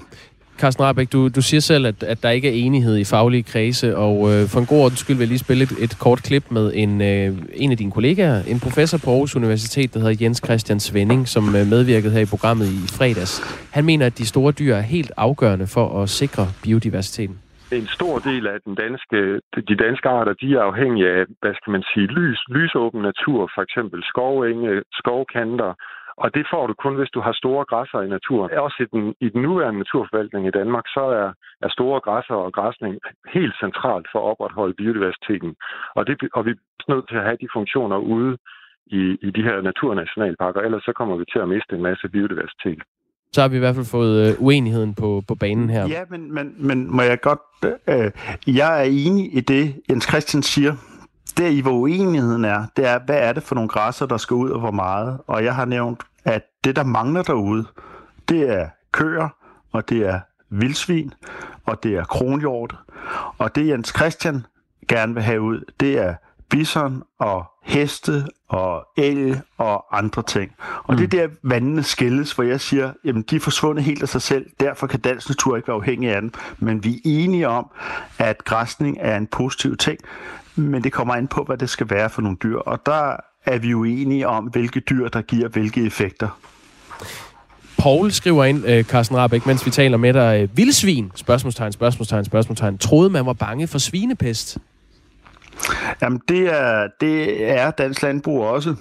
Carsten Rabeck, du, du siger selv, at, at der ikke er enighed i faglige kredse, og øh, for en god ordens skyld vil jeg lige spille et, et kort klip med en, øh, en af dine kollegaer, en professor på Aarhus Universitet, der hedder Jens Christian Svending, som øh, medvirkede her i programmet i fredags. Han mener, at de store dyr er helt afgørende for at sikre biodiversiteten. En stor del af den danske, de danske arter, de er afhængige af, hvad skal man sige, lys, lysåben natur, for eksempel skovenge, skovkanter, og det får du kun, hvis du har store græsser i naturen. Også i den, i den nuværende naturforvaltning i Danmark, så er, er store græsser og græsning helt centralt for at opretholde biodiversiteten. Og, det, og vi er nødt til at have de funktioner ude i, i de her naturnationalparker, ellers så kommer vi til at miste en masse biodiversitet. Så har vi i hvert fald fået øh, uenigheden på, på banen her. Ja, men, men, men må jeg godt... Øh, jeg er enig i det, Jens Christian siger, der i hvor uenigheden er, det er, hvad er det for nogle græsser, der skal ud, og hvor meget. Og jeg har nævnt, at det, der mangler derude, det er køer, og det er vildsvin, og det er kronhjort. Og det Jens Christian gerne vil have ud, det er bison og heste og el og andre ting. Og mm. det er der, vandene skilles, hvor jeg siger, jamen de er forsvundet helt af sig selv, derfor kan dansk natur ikke være afhængig af dem. Men vi er enige om, at græsning er en positiv ting, men det kommer an på, hvad det skal være for nogle dyr. Og der er vi jo enige om, hvilke dyr, der giver hvilke effekter. Paul skriver ind, øh, Carsten Rabeck, mens vi taler med dig. Øh, vildsvin, spørgsmålstegn, spørgsmålstegn, spørgsmålstegn. Troede man var bange for svinepest? Jamen, det er, det er dansk landbrug også.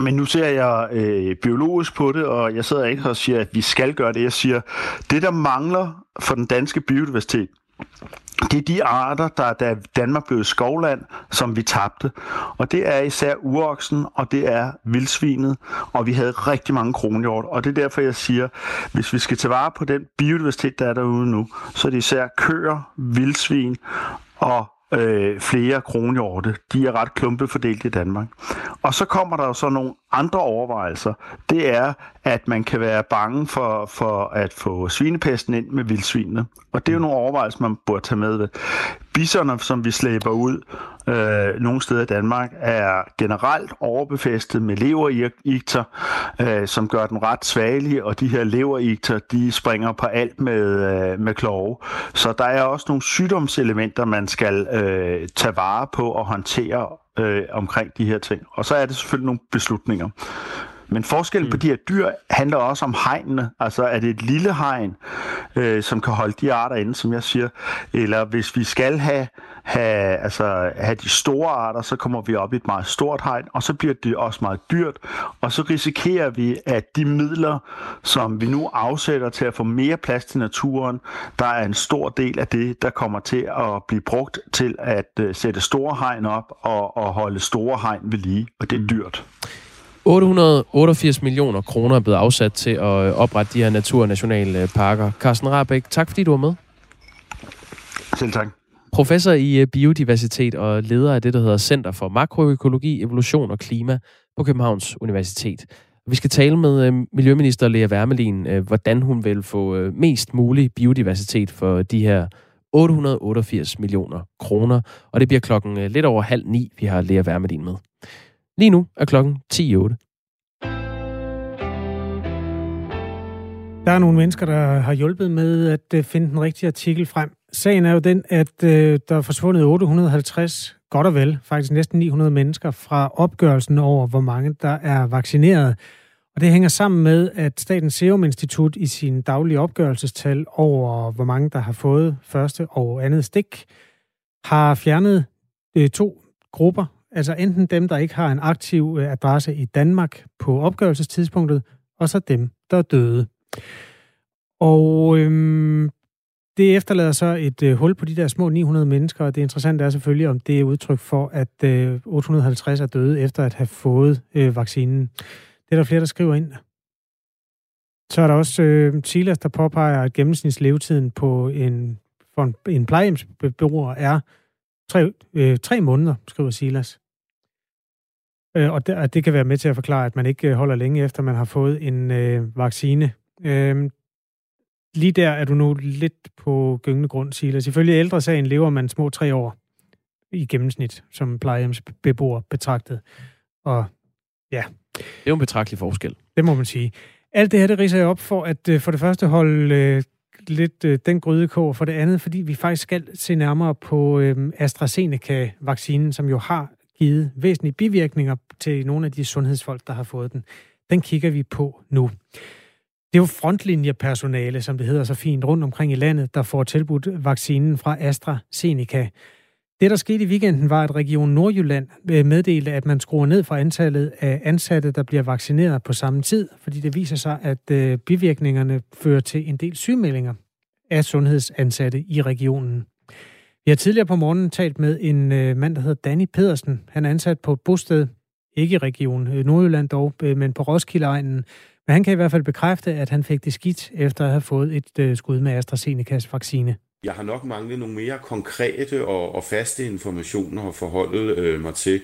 Men nu ser jeg øh, biologisk på det, og jeg sidder ikke og siger, at vi skal gøre det. Jeg siger, det der mangler for den danske biodiversitet, det er de arter, der da Danmark blev skovland, som vi tabte. Og det er især uroksen, og det er vildsvinet, og vi havde rigtig mange kronhjort. Og det er derfor, jeg siger, hvis vi skal tage vare på den biodiversitet, der er derude nu, så er det især køer, vildsvin og øh, flere kronhjorte. De er ret klumpet fordelt i Danmark. Og så kommer der jo så nogle andre overvejelser. Det er, at man kan være bange for, for at få svinepesten ind med vildsvinene. Og det er jo nogle overvejelser, man burde tage med ved. Bisserne, som vi slæber ud øh, nogle steder i Danmark, er generelt overbefæstet med leverigter, øh, som gør dem ret svagelige, og de her leverigter, de springer på alt med, øh, med klove. Så der er også nogle sygdomselementer, man skal øh, tage vare på og håndtere øh, omkring de her ting. Og så er det selvfølgelig nogle beslutninger. Men forskellen mm. på de her dyr handler også om hegnene. Altså er det et lille hegn, øh, som kan holde de arter inde, som jeg siger, eller hvis vi skal have, have, altså, have de store arter, så kommer vi op i et meget stort hegn, og så bliver det også meget dyrt, og så risikerer vi, at de midler, som vi nu afsætter til at få mere plads til naturen, der er en stor del af det, der kommer til at blive brugt til at uh, sætte store hegn op og, og holde store hegn ved lige, og det er mm. dyrt. 888 millioner kroner er blevet afsat til at oprette de her naturnationale parker. Carsten Rabeck, tak fordi du var med. Selv tak. Professor i øh, biodiversitet og leder af det, der hedder Center for Makroøkologi, Evolution og Klima på Københavns Universitet. Vi skal tale med øh, Miljøminister Lea Wermelin, øh, hvordan hun vil få mest mulig biodiversitet for de her 888 millioner kroner. Og det bliver klokken lidt over halv ni, vi har Lea Wermelin med. Lige nu er klokken 10.08. Der er nogle mennesker, der har hjulpet med at finde den rigtige artikel frem. Sagen er jo den, at øh, der er forsvundet 850, godt og vel, faktisk næsten 900 mennesker fra opgørelsen over, hvor mange der er vaccineret. Og det hænger sammen med, at Statens Serum Institut i sin daglige opgørelsestal over, hvor mange der har fået første og andet stik, har fjernet øh, to grupper. Altså enten dem, der ikke har en aktiv øh, adresse i Danmark på opgørelsestidspunktet, og så dem, der er døde. Og øhm, det efterlader så et øh, hul på de der små 900 mennesker, og det interessante er selvfølgelig, om det er udtryk for, at øh, 850 er døde efter at have fået øh, vaccinen. Det er der flere, der skriver ind. Så er der også øh, Silas, der påpeger, at gennemsnitslevetiden på en, for en, en plejehjemsbeboer er tre, øh, tre måneder, skriver Silas. Øh, og, det, og det kan være med til at forklare, at man ikke øh, holder længe efter, man har fået en øh, vaccine. Øh, lige der er du nu lidt på gyngende grund, Silas. Ifølge ældresagen lever man små tre år i gennemsnit, som plejehjemsbeboer betragtet. Og ja. Det er jo en betragtelig forskel. Det må man sige. Alt det her, det riser jeg op for at øh, for det første holde øh, lidt øh, den grydekår, for det andet, fordi vi faktisk skal se nærmere på øh, AstraZeneca-vaccinen, som jo har givet væsentlige bivirkninger til nogle af de sundhedsfolk, der har fået den. Den kigger vi på nu. Det er jo frontlinjepersonale, som det hedder så fint, rundt omkring i landet, der får tilbudt vaccinen fra AstraZeneca. Det, der skete i weekenden, var, at Region Nordjylland øh, meddelte, at man skruer ned for antallet af ansatte, der bliver vaccineret på samme tid, fordi det viser sig, at øh, bivirkningerne fører til en del sygemeldinger af sundhedsansatte i regionen. Vi har tidligere på morgenen talt med en øh, mand, der hedder Danny Pedersen. Han er ansat på et bosted, ikke i Region Nordjylland dog, men på Roskildeegnen, men han kan i hvert fald bekræfte, at han fik det skidt efter at have fået et øh, skud med AstraZenecas vaccine. Jeg har nok manglet nogle mere konkrete og, og faste informationer at forholde øh, mig til.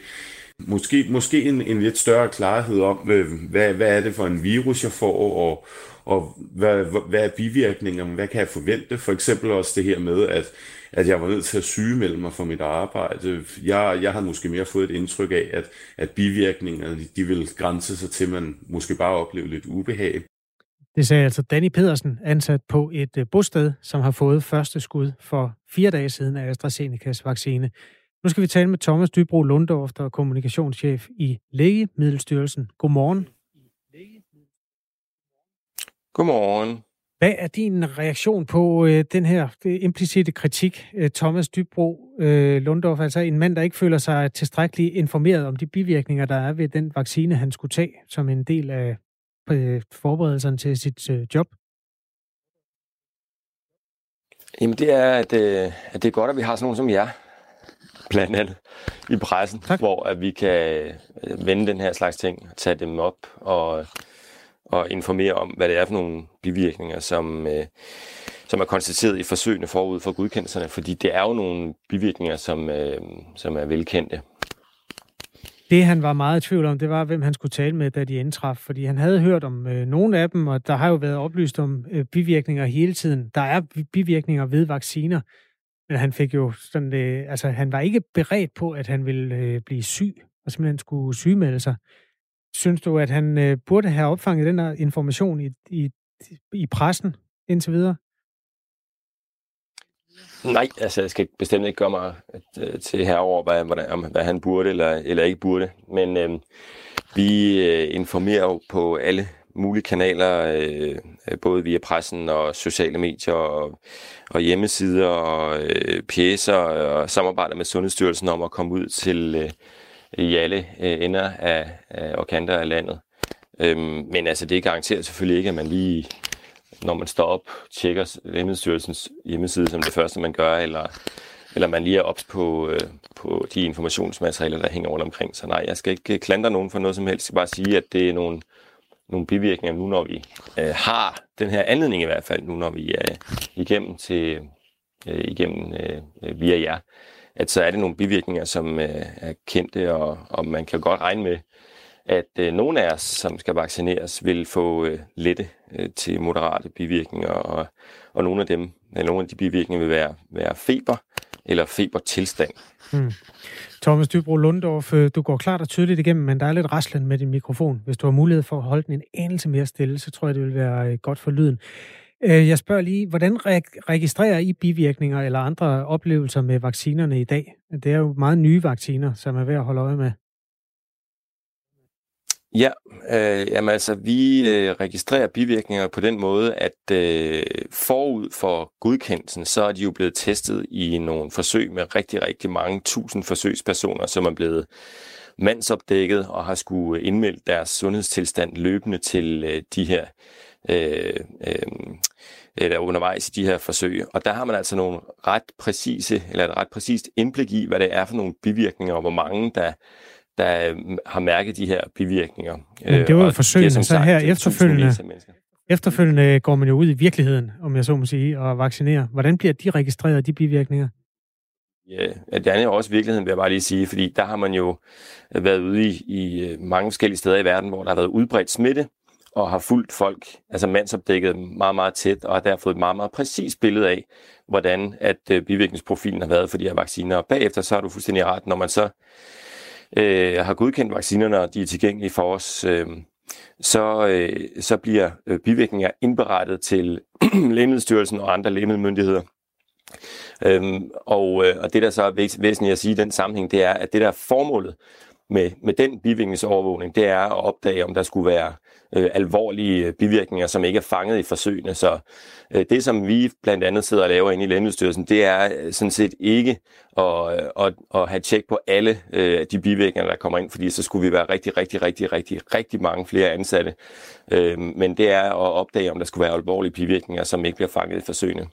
Måske, måske en, en lidt større klarhed om, øh, hvad, hvad er det for en virus, jeg får, og, og hvad, hvad er bivirkningerne, hvad kan jeg forvente? For eksempel også det her med, at at jeg var nødt til at sygemelde mig for mit arbejde. Jeg, jeg har måske mere fået et indtryk af, at, at bivirkningerne de vil grænse sig til, at man måske bare oplever lidt ubehag. Det sagde altså Danny Pedersen, ansat på et øh, bosted, som har fået første skud for fire dage siden af AstraZenecas vaccine. Nu skal vi tale med Thomas Dybro Lundorf, der er kommunikationschef i Lægemiddelstyrelsen. Godmorgen. Godmorgen. Hvad er din reaktion på øh, den her implicite kritik, øh, Thomas Dybro øh, Lundorf, altså en mand, der ikke føler sig tilstrækkeligt informeret om de bivirkninger, der er ved den vaccine, han skulle tage som en del af øh, forberedelserne til sit øh, job? Jamen det er, at, øh, at det er godt, at vi har sådan nogen som jer, blandt andet i pressen, tak. hvor at vi kan øh, vende den her slags ting, tage dem op og og informere om, hvad det er for nogle bivirkninger, som, øh, som er konstateret i forsøgene forud for godkendelserne, fordi det er jo nogle bivirkninger, som, øh, som er velkendte. Det, han var meget i tvivl om, det var, hvem han skulle tale med, da de indtraf, fordi han havde hørt om øh, nogle af dem, og der har jo været oplyst om øh, bivirkninger hele tiden. Der er bivirkninger ved vacciner, men han fik jo sådan, øh, altså han var ikke beredt på, at han ville øh, blive syg, og simpelthen skulle sygemelde sig. Synes du, at han øh, burde have opfanget den her information i, i, i pressen indtil videre? Nej, altså jeg skal bestemt ikke gøre mig øh, til herover, hvad, hvad, hvad han burde eller, eller ikke burde. Men øh, vi øh, informerer jo på alle mulige kanaler, øh, øh, både via pressen og sociale medier og, og hjemmesider og øh, pjæser og samarbejder med Sundhedsstyrelsen om at komme ud til, øh, i alle øh, ender af, af og kanter af landet. Øhm, men altså, det garanterer selvfølgelig ikke, at man lige, når man står op, tjekker Lægemiddelstyrelsens hjemmeside som det første, man gør, eller, eller man lige er ops på, øh, på de informationsmaterialer, der hænger rundt omkring. Så nej, jeg skal ikke øh, klandre nogen for noget som helst. Jeg skal bare sige, at det er nogle, nogle bivirkninger nu, når vi øh, har den her anledning i hvert fald, nu når vi er igennem til øh, igennem øh, øh via jer at så er det nogle bivirkninger, som øh, er kendte, og, og man kan godt regne med, at øh, nogle af os, som skal vaccineres, vil få øh, lette øh, til moderate bivirkninger, og, og nogle af dem, nogle af de bivirkninger vil være, være feber, eller febertilstand. Hmm. Thomas Dybro Lundorf, øh, du går klart og tydeligt igennem, men der er lidt raslen med din mikrofon. Hvis du har mulighed for at holde den en anelse mere stille, så tror jeg, det vil være øh, godt for lyden. Øh, jeg spørger lige, hvordan registrerer I bivirkninger eller andre oplevelser med vaccinerne i dag? Det er jo meget nye vacciner, som er ved at holde øje med. Ja, øh, jamen altså, vi øh, registrerer bivirkninger på den måde, at øh, forud for godkendelsen, så er de jo blevet testet i nogle forsøg med rigtig, rigtig mange tusind forsøgspersoner, som er blevet mandsopdækket og har skulle indmelde deres sundhedstilstand løbende til øh, de her øh, øh, eller undervejs i de her forsøg. Og der har man altså nogle ret præcise, eller et ret præcist indblik i, hvad det er for nogle bivirkninger, og hvor mange der der øhm, har mærket de her bivirkninger. Men det var jo forsøgene, så sagt, her efterfølgende, efterfølgende går man jo ud i virkeligheden, om jeg så må sige, og vaccinerer. Hvordan bliver de registreret, de bivirkninger? Ja, det er jo også virkeligheden, vil jeg bare lige sige, fordi der har man jo været ude i, i øh, mange forskellige steder i verden, hvor der har været udbredt smitte, og har fulgt folk, altså mandsopdækket meget, meget tæt, og har der fået et meget, meget præcist billede af, hvordan at øh, bivirkningsprofilen har været for de her vacciner. Og bagefter så er du fuldstændig ret, når man så øh, har godkendt vaccinerne, og de er tilgængelige for os, øh, så, øh, så bliver øh, bivirkninger indberettet til [CLEARS THROAT] Lægemiddelstyrelsen og andre lægemiddelmyndigheder. Øhm, og, øh, og det, der så er væsentligt at sige i den sammenhæng, det er, at det der er formålet med, med den bivirkningsovervågning, det er at opdage, om der skulle være øh, Øh, alvorlige bivirkninger, som ikke er fanget i forsøgene. Så øh, det, som vi blandt andet sidder og laver inde i Lægemiddelstyrelsen, det er øh, sådan set ikke at, øh, at, at have tjek på alle øh, de bivirkninger, der kommer ind, fordi så skulle vi være rigtig, rigtig, rigtig, rigtig, rigtig mange flere ansatte. Øh, men det er at opdage, om der skulle være alvorlige bivirkninger, som ikke bliver fanget i forsøgene.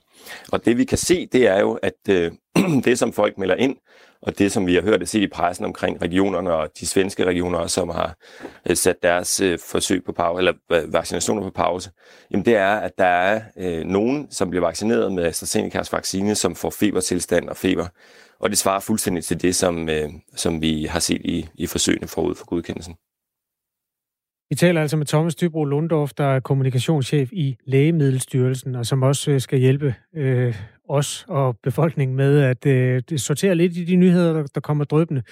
Og det vi kan se, det er jo, at øh, [CLEARS THROAT] det, som folk melder ind, og det, som vi har hørt og set i pressen omkring regionerne og de svenske regioner, som har øh, sat deres øh, forsøg på pause, eller øh, vaccinationer på pause, jamen det er, at der er øh, nogen, som bliver vaccineret med AstraZeneca's vaccine, som får febertilstand og feber. Og det svarer fuldstændig til det, som, øh, som vi har set i, i forsøgene forud for godkendelsen. Vi taler altså med Thomas Dybro Lundorf, der er kommunikationschef i Lægemiddelstyrelsen, og som også skal hjælpe øh, os og befolkningen med at øh, sortere lidt i de nyheder, der, der kommer drøbende.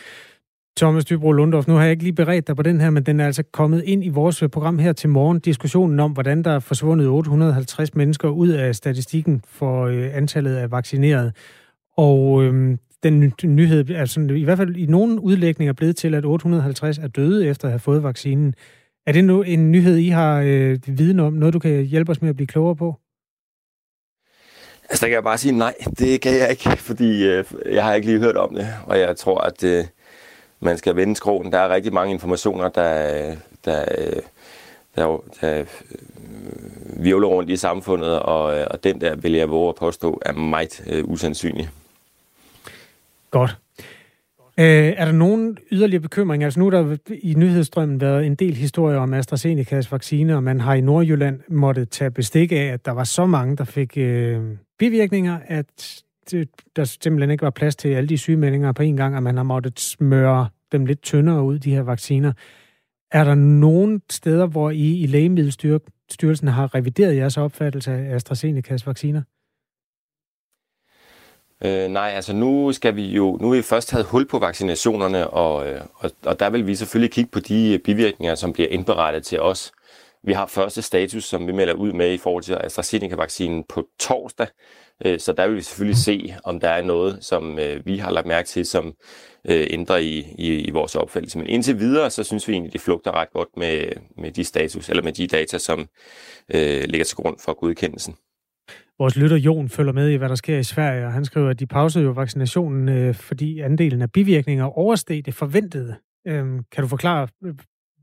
Thomas Dybro Lundorf, nu har jeg ikke lige beredt dig på den her, men den er altså kommet ind i vores øh, program her til morgen. Diskussionen om, hvordan der er forsvundet 850 mennesker ud af statistikken for øh, antallet af vaccinerede. Og øh, den nyhed er sådan, i hvert fald i nogle udlægninger blevet til, at 850 er døde efter at have fået vaccinen. Er det nu en nyhed, I har øh, viden om? Noget, du kan hjælpe os med at blive klogere på? Altså, der kan jeg bare sige nej. Det kan jeg ikke, fordi øh, jeg har ikke lige hørt om det. Og jeg tror, at øh, man skal vende skroen. Der er rigtig mange informationer, der, der, øh, der, der øh, virvler rundt i samfundet, og, øh, og den der, vil jeg våge at påstå, er meget øh, usandsynlig. Godt. Øh, er der nogen yderligere bekymringer? Altså nu er der i nyhedsstrømmen været en del historier om AstraZenecas vaccine, og man har i Nordjylland måttet tage bestik af, at der var så mange, der fik øh, bivirkninger, at det, der simpelthen ikke var plads til alle de sygemeldinger på en gang, og man har måttet smøre dem lidt tyndere ud, de her vacciner. Er der nogen steder, hvor I i Lægemiddelstyrelsen har revideret jeres opfattelse af AstraZenecas vacciner? Øh, nej, altså nu skal vi jo, nu har vi først taget hul på vaccinationerne, og, øh, og, og der vil vi selvfølgelig kigge på de bivirkninger, som bliver indberettet til os. Vi har første status, som vi melder ud med i forhold til AstraZeneca-vaccinen på torsdag, øh, så der vil vi selvfølgelig se, om der er noget, som øh, vi har lagt mærke til, som øh, ændrer i, i, i vores opfattelse. Men indtil videre, så synes vi egentlig, det flugter ret godt med, med de status, eller med de data, som øh, ligger til grund for godkendelsen. Vores lytter Jon følger med i, hvad der sker i Sverige, og han skriver, at de pausede jo vaccinationen, øh, fordi andelen af bivirkninger oversteg det forventede. Øhm, kan du forklare,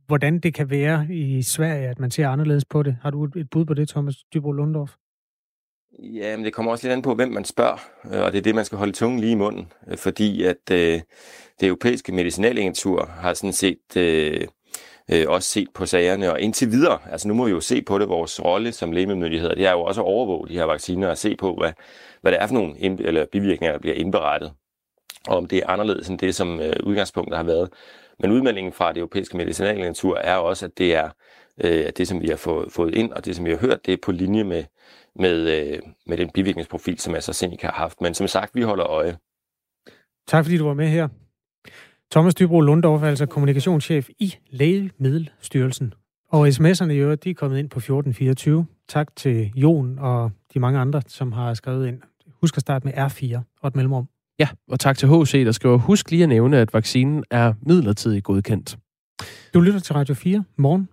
hvordan det kan være i Sverige, at man ser anderledes på det? Har du et bud på det, Thomas Dybro Lundorf? Ja, men det kommer også lidt an på, hvem man spørger, øh, og det er det, man skal holde tungen lige i munden, øh, fordi at øh, det europæiske medicinalagentur har sådan set øh, øh, også set på sagerne. Og indtil videre, altså nu må vi jo se på det, vores rolle som lægemiddelmyndigheder, det er jo også at overvåge de her vacciner og se på, hvad, hvad det er for nogle ind, eller bivirkninger, der bliver indberettet. Og om det er anderledes end det, som øh, udgangspunktet har været. Men udmeldingen fra det europæiske medicinalagentur er også, at det er øh, at det, som vi har fået, fået ind, og det, som vi har hørt, det er på linje med, med, øh, med den bivirkningsprofil, som AstraZeneca har haft. Men som sagt, vi holder øje. Tak fordi du var med her. Thomas Dybro Lundorf er altså kommunikationschef i Lægemiddelstyrelsen. Og sms'erne i øvrigt, de er kommet ind på 1424. Tak til Jon og de mange andre, som har skrevet ind. Husk at starte med R4 og et mellemrum. Ja, og tak til HC, der skriver, husk lige at nævne, at vaccinen er midlertidigt godkendt. Du lytter til Radio 4 morgen